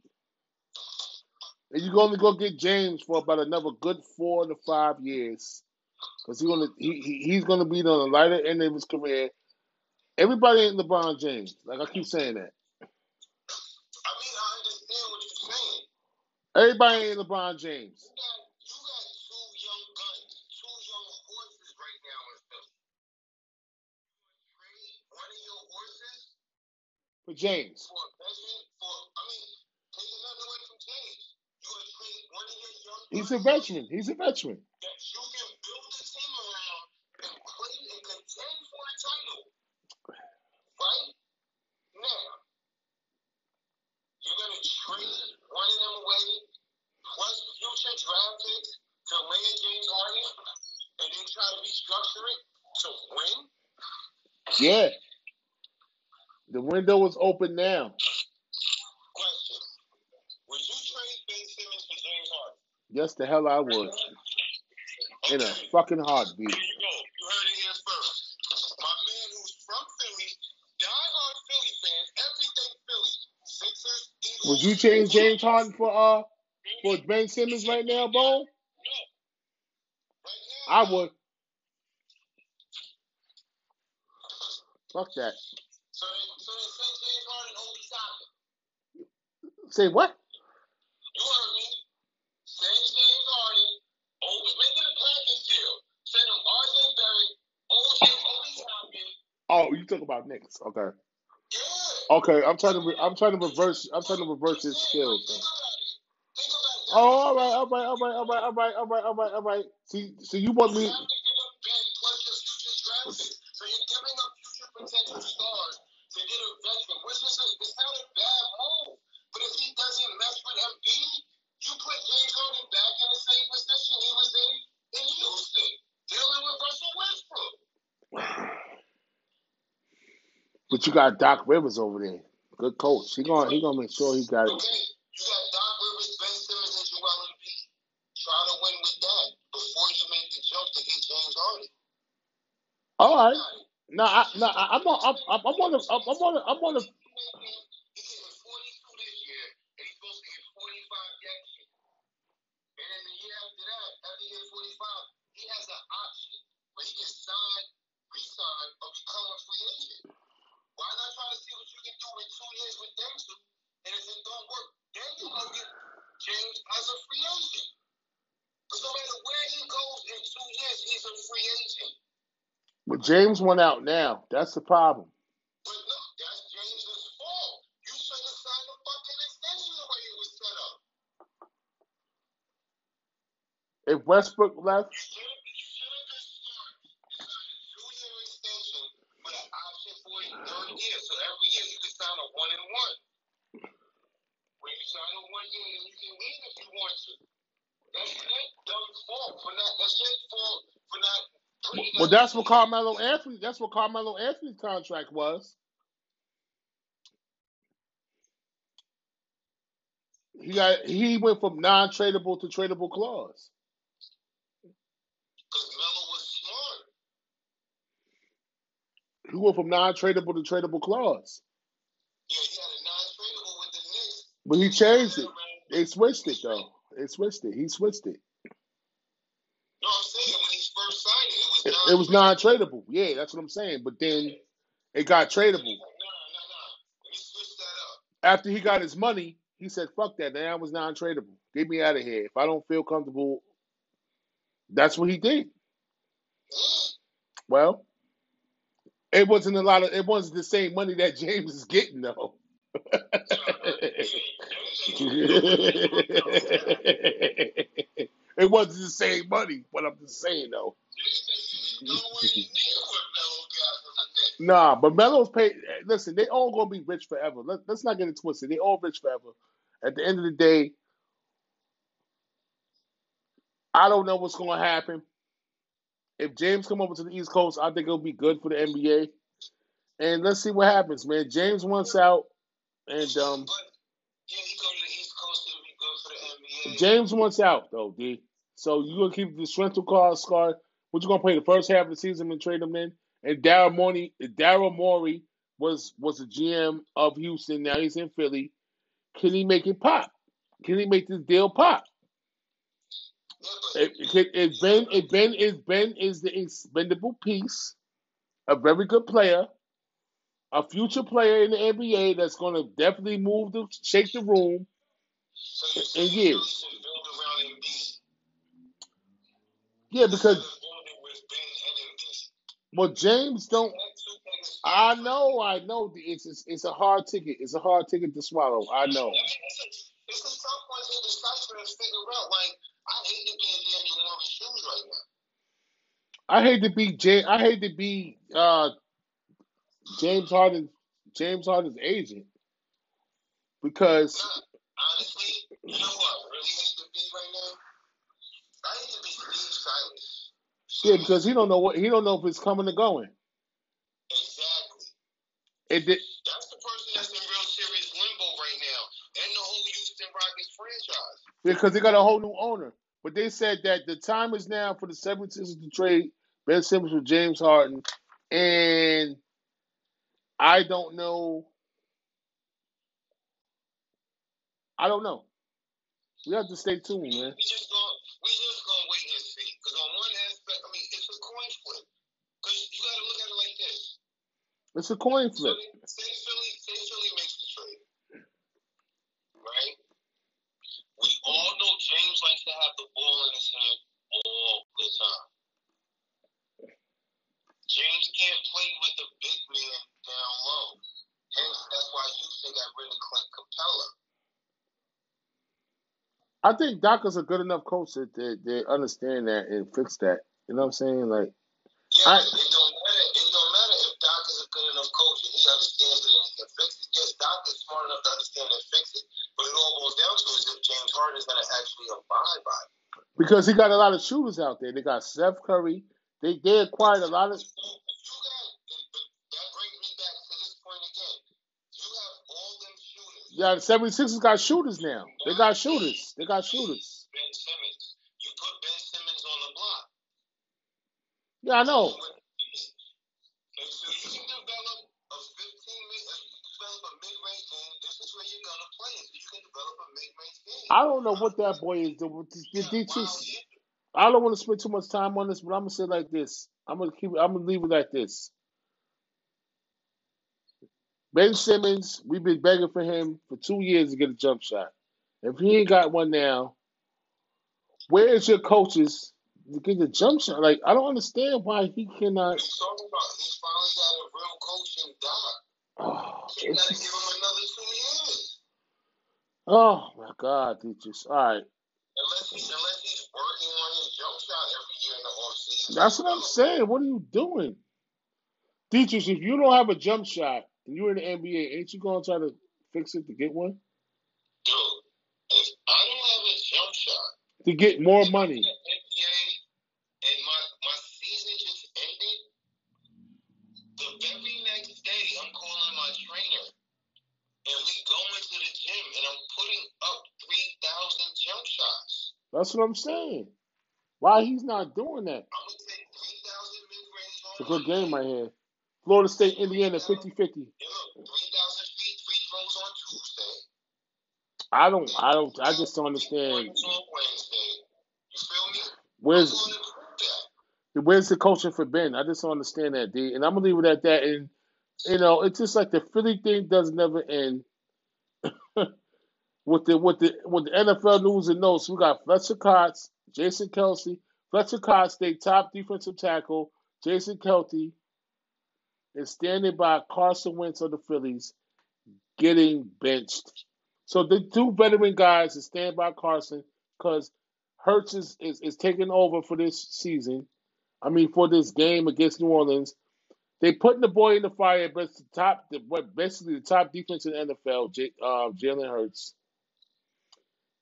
And you're going to go get James for about another good four to five years, because he's gonna he, he he's gonna be on the lighter end of his career. Everybody ain't LeBron James. Like I keep saying that. I mean, I understand what you're saying. Everybody ain't LeBron James. You got, you got two young guns, two young horses right now in Philly. You gonna trade one of your horses For James. for a? For I mean, take another away from James. You gonna one of your young He's a veteran. He's a veteran. that you can build a team around and play and contend for a title. Right? Now, you're going to trade one of them away, plus future draft picks to land James Harden, and then try to restructure it to win? Yeah. The window is open now. Question: Would you trade Ben Simmons for James Harden? Yes, the hell I would. In a fucking heartbeat. Here you go. You heard it here first. My man who's from Philly, diehard Philly fan, everything Philly. Sixers, Eagles. Would you change James Harden for uh for Ben Simmons right now, Bo? No. Right now, I would. Fuck that. So they, so they send James Harden Obi Toppin. Say what? You heard me. Send James Harden. Obi, make it a package deal. Send him RJ Barrett, OJ, Obi Toppin. Oh, you talk about Knicks. Okay. Yeah. Okay, I'm trying to re- I'm trying to reverse I'm trying to reverse his skills. Think about it. Think about it. Oh, all right, all right, all right, all right, all right, all right, all right, all right. See, so you want me? But you got Doc Rivers over there, good coach. He gonna he gonna make sure he got it. Okay, you got Doc Rivers, Ben Simmons, and Joel Embiid. Try to win with that before you make the jump to get James Harden. All right. No, I, no, I, I'm on, I'm, I'm on the, I'm on the, I'm on the. He's getting 42 this year, and he's supposed to get 45 next year. And then the year after that, after he gets 45, he has an option where he can sign, resign, or become a free agent. Why not try to see what you can do in two years with them two? And if it don't work, then you go get James as a free agent. Because no matter where he goes in two years, he's a free agent. But James went out now. That's the problem. But no, that's James's fault. You should have signed the fucking extension the way it was set up. If Westbrook left, You should have, you should have smart and signed a two-year extension with an option for a third year. So every year you can sign a one and one. When you sign a one year, then you can leave if you want to. That's it. Doug's fault for not. That's it for for not. Well, that's what Carmelo Anthony. That's what Carmelo Anthony's contract was. He got he went from non-tradable to tradable clause. Because Melo was smart. He went from non-tradable to tradable clause. Yeah, he had a non-tradable with the Knicks. But he changed it. They switched it though. They switched it. He switched it. It, was non-tradable. Yeah, that's what I'm saying. But then it got tradable. That. After he got his money, he said, "Fuck that. Now was non-tradable. Get me out of here. If I don't feel comfortable." That's what he did. Well, it wasn't a lot of. It wasn't the same money that James is getting though. it wasn't the same money, but I'm just saying though. Nah, but Melo's paid. Listen, they all gonna be rich forever. Let, let's not get it twisted. They all rich forever. At the end of the day, I don't know what's gonna happen. If James come over to the East Coast, I think it'll be good for the NBA. And let's see what happens, man. James wants out, and um. James wants out though, D. So you gonna keep the rental card scar? What you gonna play the first half of the season and trade him in? And Daryl Morey, Daryl Morey was was the GM of Houston. Now he's in Philly. Can he make it pop? Can he make this deal pop? If, Ben, if Ben is Ben is the expendable piece, a very good player, a future player in the NBA that's gonna definitely move the shake the room. so in years. you should build around Embiid. Yeah, because well, James don't. That two niggas- I know, I know. It's it's, it's a hard ticket. It's a hard ticket to swallow. I know. I it's a, tough one to decipher and figure out. Like, I hate to be in Daniel Morey's shoes right now. I hate to be James. I hate to be uh, James Harden. James Harden's agent because Nah, honestly, you know who I really hate to be right now? I hate to be Steve Silas. Yeah, because he don't know what he don't know if it's coming or going. Exactly. It did. That's the person that's in real serious limbo right now, and the whole Houston Rockets franchise. because they got a whole new owner. But they said that the time is now for the 76ers to trade Ben Simmons for James Harden. And I don't know. I don't know. We have to stay tuned, man. We just gonna we just gonna wait and see. Because on one aspect, I mean, it's a coin flip. Because you got to look at it like this. It's a coin flip. say Philly, say Philly makes the trade, right? We all know James likes to have the ball in his hand all the time. James can't play with the big man down low. Hence, that's why Houston got rid of Clint Capela. I think Doc is a good enough coach that they, they understand that and fix that. You know what I'm saying? Like, Yeah, I- it don't matter. It don't good enough coach and he understands it and he can fix it. Yes, Doc is smart enough to understand and fix it. But it all boils down to is if James Harden is going to actually abide by it. because he got a lot of shooters out there. They got Steph Curry. They they acquired a lot of. So you got, that brings me back to this point again. You have all them shooters. Yeah, the 76ers got shooters now. They got shooters. They got shooters. Ben Simmons. You put Ben Simmons on the block. Yeah, I know. And so you can develop a 15 mid, uh, you can develop a mid-range game. This is where you're gonna play it. So you can develop a mid-range game. I don't know what that boy is doing. The, the, Yeah, the, wow, yeah. I don't want to spend too much time on this, but I'm gonna say it like this. I'm gonna keep. I'm gonna leave it like this. Ben Simmons, we've been begging for him for two years to get a jump shot. If he ain't got one now, where is your coaches to get the jump shot? Like I don't understand why he cannot. He's talking about he's finally got a real coach in Doc. Oh, it's gotta give him another two years. Oh my God, Deatrius. All right, Unless he's unless he's working on his jump shot every year in the offseason. that's what I'm saying. What are you doing, Deatrius? If you don't have a jump shot and you're in the NBA, ain't you gonna try to fix it to get one Dude, if I don't have a jump shot, to get more money? In the NBA and my, my season just ended, the very next day I'm calling my trainer and we go into the gym and I'm putting up 3,000 jump shots. That's what I'm saying. Why he's not doing that? I'm going to take 3,000 mid-range It's a good game right here. Florida State, Indiana, 50-50. And look, 3,000 feet free throws on Tuesday. I don't, I don't, I just don't understand. Points on Wednesday. You feel me? Where's, going to do that. where's the coaching for Ben? I just don't understand that, D. And I'm gonna leave it at that. And you know, it's just like the Philly thing does never end. with the with the with the NFL news and notes, we got Fletcher Cox, Jason Kelce, Fletcher Cox, they top defensive tackle, Jason Kelce is standing by Carson Wentz of the Phillies, getting benched. So the two veteran guys that stand by Carson because Hurts is, is, is taking over for this season. I mean, for this game against New Orleans. They putting the boy in the fire, but it's the top, the, basically the top defense in the NFL, J, uh, Jalen Hurts.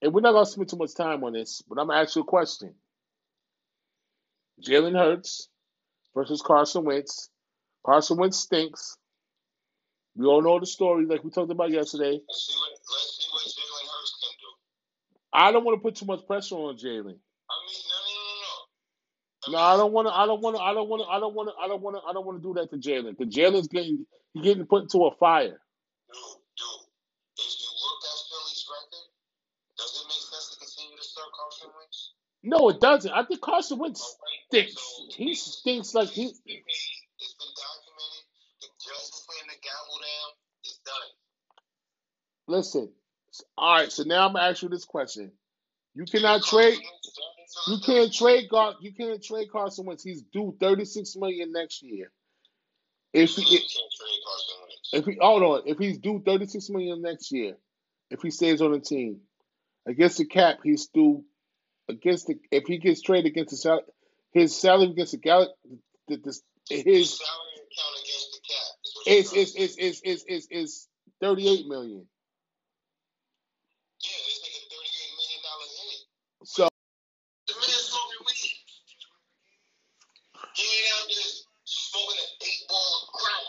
And we're not gonna spend too much time on this, but I'm gonna ask you a question. Jalen Hurts versus Carson Wentz. Carson Wentz stinks. We all know the story, like we talked about yesterday. Let's see what let's see what Jalen Hurts can do. I don't want to put too much pressure on Jalen. I mean, no, no, no, no. No, I don't want to. I don't want to. I don't want to. I don't want to. I don't want to. I don't want to do that to Jalen. Because Jalen's getting he's getting put into a fire. Dude, dude. If you look at Philly's record, does it make sense to continue to start Carson Wentz? No, it doesn't. I think Carson Wentz stinks. so He stinks like he. It's been paid, it's been documented. The judge is putting the gavel down. It's done. Listen. All right. So now I'm gonna ask you this question. You cannot trade. You can't trade God. You can't trade Carson Wentz. He's due 36 million next year. If You he, can't trade Carson Wentz. if he hold on, if he's due 36 million next year, if he stays on the team, against the cap, he's due against the if he gets traded against the sal- his salary against the gal the, the, His his salary account against the cap is is is is is is is is 38 million. Yeah, it's like a thirty-eight million dollar hit. So The man smoking weed. He ain't out there smoking an eight ball of crack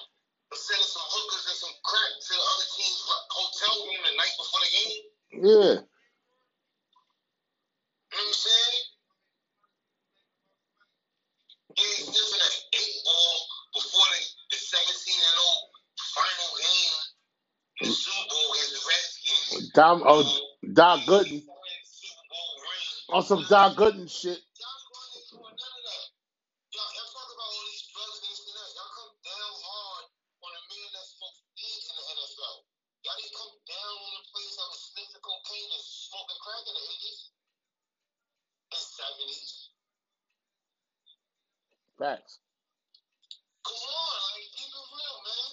or sending some hookers and some crack to the other team's hotel room the night before the game. Yeah. You know what I'm saying? He's sniffing an eight ball before the, the 17 and 0 final game in the Super Bowl against the Redskins. Dom, oh, Doc Gooden. On some Doc Gooden shit. Y'all going into none of that. Y'all, y'all talk about all these drugs and this and that. Y'all come down hard on a man that smokes weed in the NFL. Y'all didn't come down on the players that was sniffing cocaine and smoking crack in the 80s and 70s. Facts. Come on, like, keep it real, man.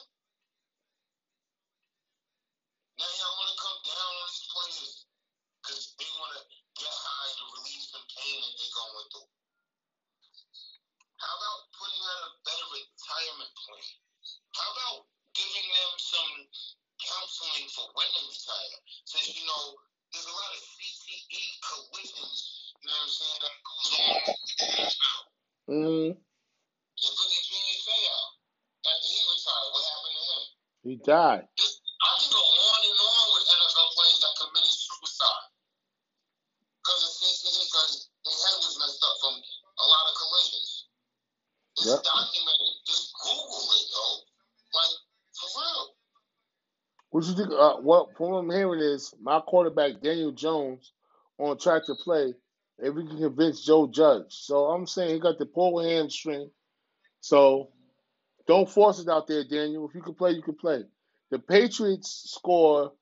Now y'all want to come down on these players because they want to get high to release some pain that they're going through. How about putting out a better retirement plan? How about giving them some counseling for when they retire? Since, you know, there's a lot of CTE collisions, you know what I'm saying, that goes on with the NFL. Mm, You look at Junior Seau. After he retired, what happened to him? he died. This, I can go on and on with NFL players that committed suicide because of CTE, because their head was messed up from a lot of collisions. It's Yep. documented. Just Google it, yo. Like, for real. What you think? Uh, what from what I'm hearing is my quarterback Daniel Jones on track to play if we can convince Joe Judge. So I'm saying he got the pull hamstring. So don't force it out there, Daniel. If you can play, you can play. The Patriots score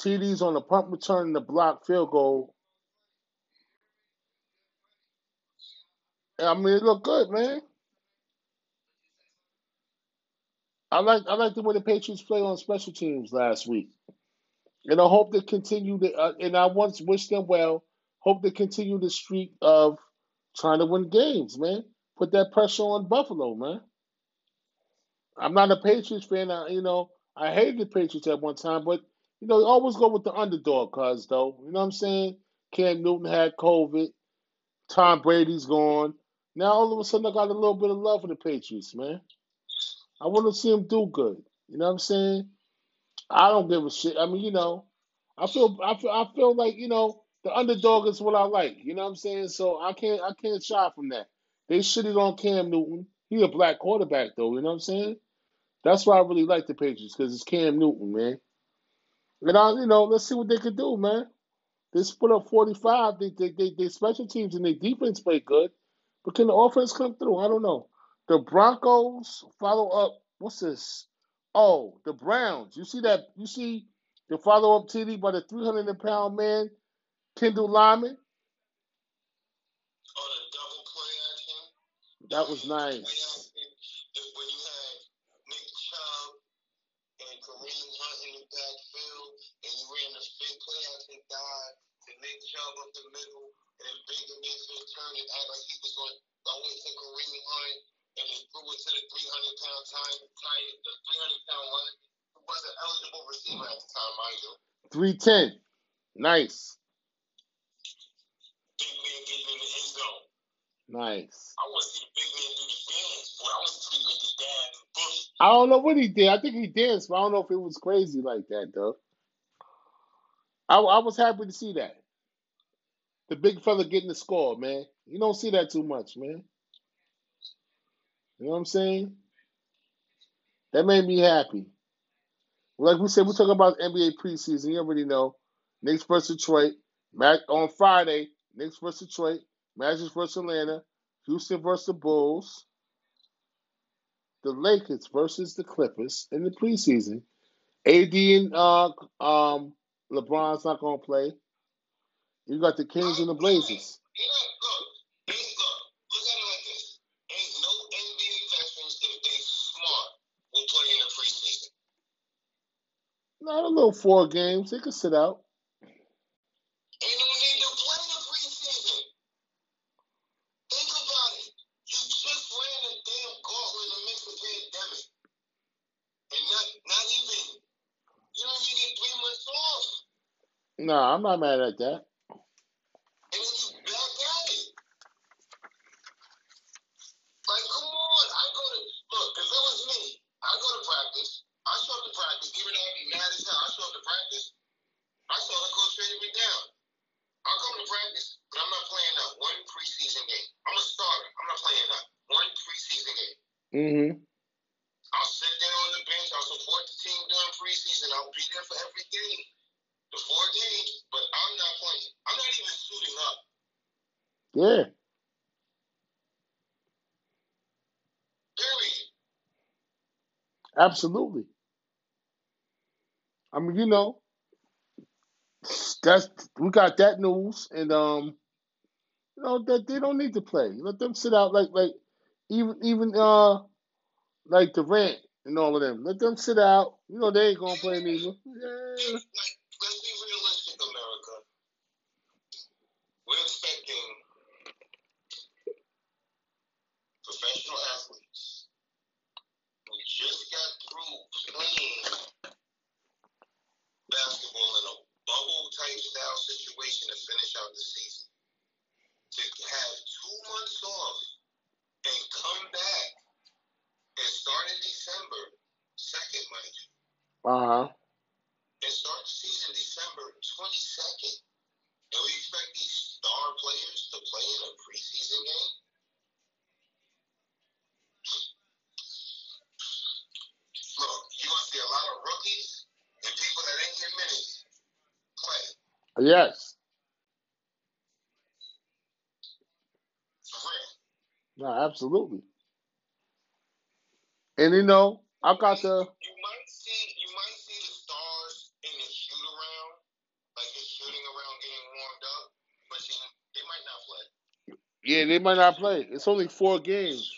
TDs on the punt return and the block field goal. I mean, it looked good, man. I like I like the way the Patriots played on special teams last week, and I hope they continue to. Uh, and I once wish them well. Hope they continue the streak of trying to win games, man. Put that pressure on Buffalo, man. I'm not a Patriots fan. I, you know, I hated the Patriots at one time, but you know, always go with the underdog, cause though, you know what I'm saying? Cam Newton had COVID. Tom Brady's gone. Now all of a sudden, I got a little bit of love for the Patriots, man. I want to see them do good. You know what I'm saying? I don't give a shit. I mean, you know, I feel, I feel, I feel like you know the underdog is what I like. You know what I'm saying? So I can't, I can't shy from that. They shitted on Cam Newton. He a black quarterback though. You know what I'm saying? That's why I really like the Patriots because it's Cam Newton, man. And I, you know, let's see what they can do, man. They split up 45. They, they, they, they special teams and their defense play good, but can the offense come through? I don't know. The Broncos follow up. What's this? Oh, the Browns. You see that? You see the follow up TD by the 300 pound man, Kendall Lamm. Or the double play action. That was nice. when you had Nick Chubb and Kareem Hunt in the backfield, and you ran the big play action dive to Nick Chubb up the middle, and then Baker Mayfield turned and act like he was going to go into Kareem Hunt, and then threw it to the 300 pound time, the 300 pound line. Who was an eligible receiver at the time, mind you. 310. Nice. Big man getting in the end zone. Nice. I want to see the big man do the dance, boy. I want to see the man do and bush. I don't know what he did. I think he danced, but I don't know if it was crazy like that, though. I, I was happy to see that. The big fella getting the score, man. You don't see that too much, man. You know what I'm saying? That made me happy. Like we said, we're talking about NBA preseason. You already know. Knicks versus Detroit. Mac on Friday. Knicks versus Detroit. Magic versus Atlanta. Houston versus the Bulls. The Lakers versus the Clippers in the preseason. AD and uh, um, LeBron's not gonna play. You got the Kings and the Blazers. You know, look, ain't, look, look at it like this. Ain't no NBA veterans, if they smart, will play in the preseason. Not a little four games. They could sit out. Ain't no need to play the preseason. Think about it. You just ran a damn gauntlet in the midst of pandemic. And not, not even, you don't even get three months off. Nah, I'm not mad at that. And then you back at it. Like, come on. I go to, look, if it was me, I go to Mm-hmm. I'll sit there on the bench. I'll support the team during preseason. I'll be there for every game, the four games. But I'm not playing. I'm not even suiting up. Yeah. Period. Absolutely. I mean, you know, that's we got that news, and um, you know that they don't need to play. Let them sit out like like even even uh like Durant and all of them. Let them sit out. You know they ain't gonna play neither. Yeah. Like, let's be realistic, America. We're expecting professional athletes who just got through playing basketball in a bubble type style situation to finish out the season. To have two months off and come back and start in December 2nd, mind you, Uh huh. and start the season December 22nd. And we expect these star players to play in a preseason game? Look, you're going to see a lot of rookies and people that ain't get minutes play. Yes. No, absolutely. And you know, I got the You might see you might see the stars in the shoot around, like they're shooting around getting warmed up, but you, they might not play. Yeah, they might not play. It's only four games.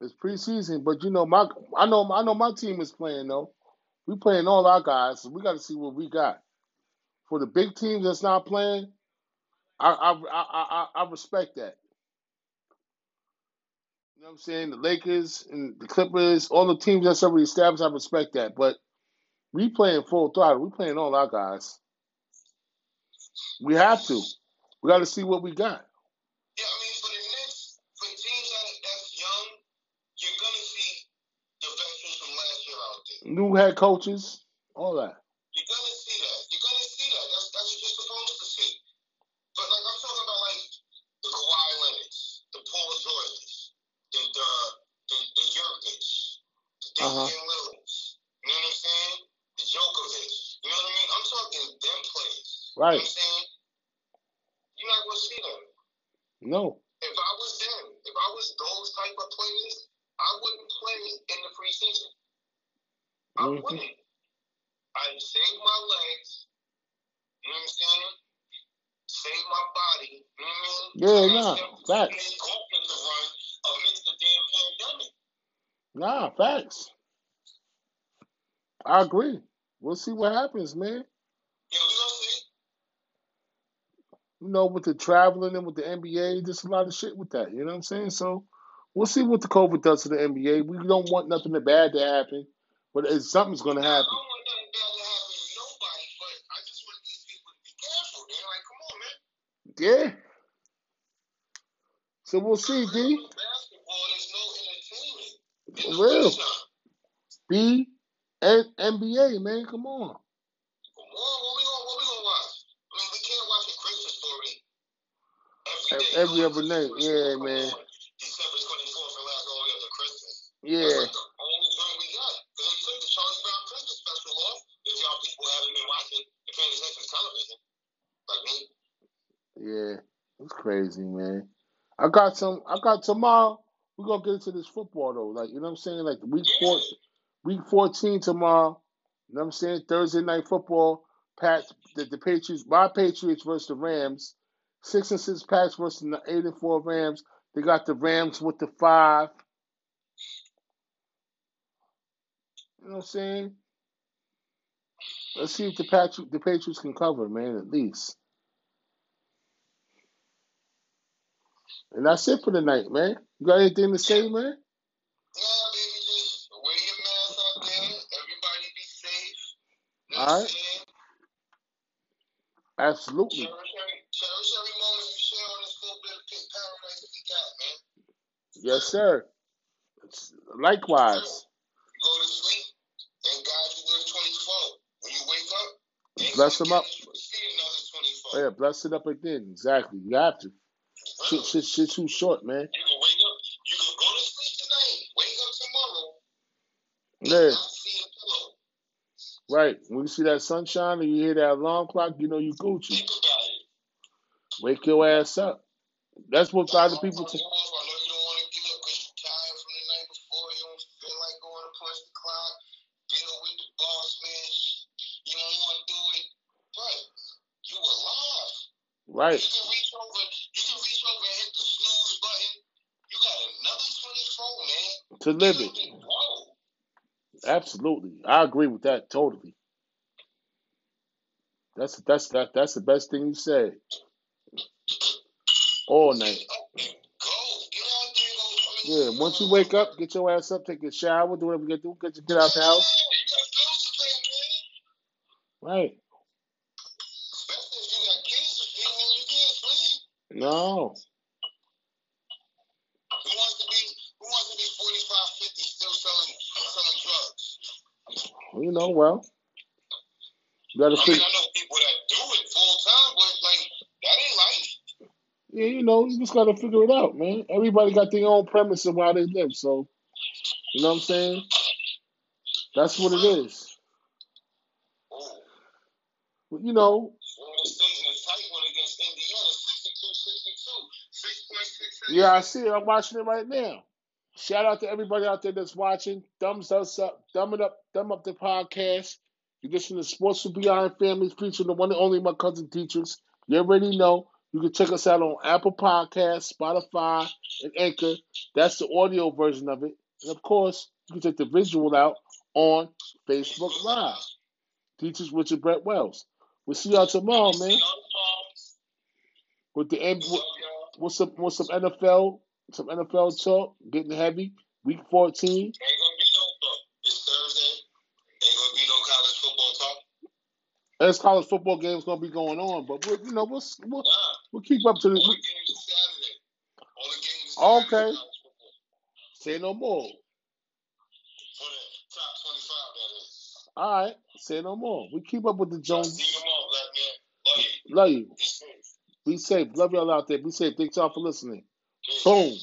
It's preseason, but you know my I know I know my team is playing though. We playing all our guys, so we got to see what we got. For the big teams that's not playing, I I I I, I respect that. You know what I'm saying? The Lakers and the Clippers, all the teams that's already established, I respect that. But we playing full throttle. We playing all our guys. We have to. We got to see what we got. Yeah, I mean, for the Knicks, for teams that that's young, you're gonna see the veterans from last year out there. New head coaches, all that. You're gonna see that. You're gonna see that. That's that's what you're supposed to see. But like I'm talking about, like the Kawhi Leonards, the Paul Georges, the the the, the Jokic, the Uh-huh. Damian Lillards. You know what I'm saying? The Djokovic. You know what I mean? I'm talking them players. You know Right. what I'm saying? You're not gonna see them. No. If I was them, if I was those type of players, I wouldn't play in the preseason. I Mhm. wouldn't. I'd save my legs. You know what I'm saying? Save my body. You know what I mean? Yeah, nah, facts. make offensive run amidst the damn pandemic. Nah, facts. I agree. We'll see what happens, man. Yeah, we gonna see. You know, with the traveling and with the NBA, there's a lot of shit with that. You know what I'm saying? So we'll see what the COVID does to the NBA. We don't want nothing bad to happen, but it's, something's going to happen. want nothing bad to happen to nobody, but I just want these people to be careful. They're like, come on, man. Yeah. So we'll see, D. real, with basketball, there's no entertainment For real. B and NBA, man. Come on. Come on, what we gonna what we gonna watch? I mean, we can't watch a Christmas story every Every, day. every other night. Yeah, man. December twenty fourth and last all the way up to Christmas. Yeah. like the only time we got. Because they took the Charlie Brown Christmas special off. If y'all people haven't been watching and paying attention to television, like me. Yeah. It's crazy, man. I got some. I got tomorrow. We're gonna get into this football though. Like you know what I'm saying. Like week Yeah. four, week 14 tomorrow. You know what I'm saying. Thursday night football. Pat the, the Patriots. My Patriots versus the Rams. Six and six Pats versus the eight and four Rams. They got the Rams with the five. You know what I'm saying? Let's see if the Patri- the Patriots can cover, man, at least. And that's it for the night, man. You got anything to say, man? Nah, baby, just wear your mask out there. Everybody be safe. You know Alright. saying? Absolutely. Yes, sir. Likewise. Go to sleep. Thank God you live 24. When you wake up, thank Bless him up. See another 24. Yeah, bless it up again. Exactly. You have to. Shit, shit, shit too short, man. You can wake up. You can go to sleep tonight. Wake up tomorrow. Yeah, Not see a pillow. right. When you see that sunshine and you hear that alarm clock, you know you Gucci. Think about it. Wake your ass up. That's what a lot of people. T- right. You can reach over. You can reach over and hit the snooze button. You got another 24, man. To live it. Absolutely. I agree with that totally. That's that's that that's the best thing you said. All night. Go. Get out there. Go. Yeah, once you wake up, get your ass up, take a shower, do whatever you gotta do, get you get out the house. Yeah, you got bills to pay, man. Right. Especially if you got kids to feed and you can't sleep. No. Who wants to be who wants to be 45, 50 still selling selling drugs? You know, well. You gotta I mean, figure I know people that do it full time, but like that ain't life. yeah, you know, you just gotta figure it out, man. Everybody got their own premise of how they live, so you know what I'm saying? That's what it is. But, you know, Florida State in a tight one against Indiana, 62-62, 6.6. yeah, I see it. I'm watching it right now. Shout out to everybody out there that's watching. Thumbs us up, thumb it up, thumb up the podcast. You listen to Sports with Beyond Families featuring the one and only my cousin teachers. You already know. You can check us out on Apple Podcasts, Spotify, and Anchor. That's the audio version of it. And of course, you can check the visual out on Facebook Live. Teachers Richard Brett Wells. We'll see y'all tomorrow, man. With the Love with. With some with some NFL, some NFL talk, getting heavy. Week 14. Ain't gonna be no talk. It's Thursday. Ain't gonna be no college football talk. There's college football games gonna be going on, but we'll, you know we'll we'll, Nah. we'll keep up to the the. games Saturday. All the games is Okay. Saturday college football. Say no more. For the top 25, that is. All right, say no more. We keep up with the Jones. see them all, man. Love you. Love you. Be safe. Love y'all out there. Be safe. Thanks y'all for listening. Boom.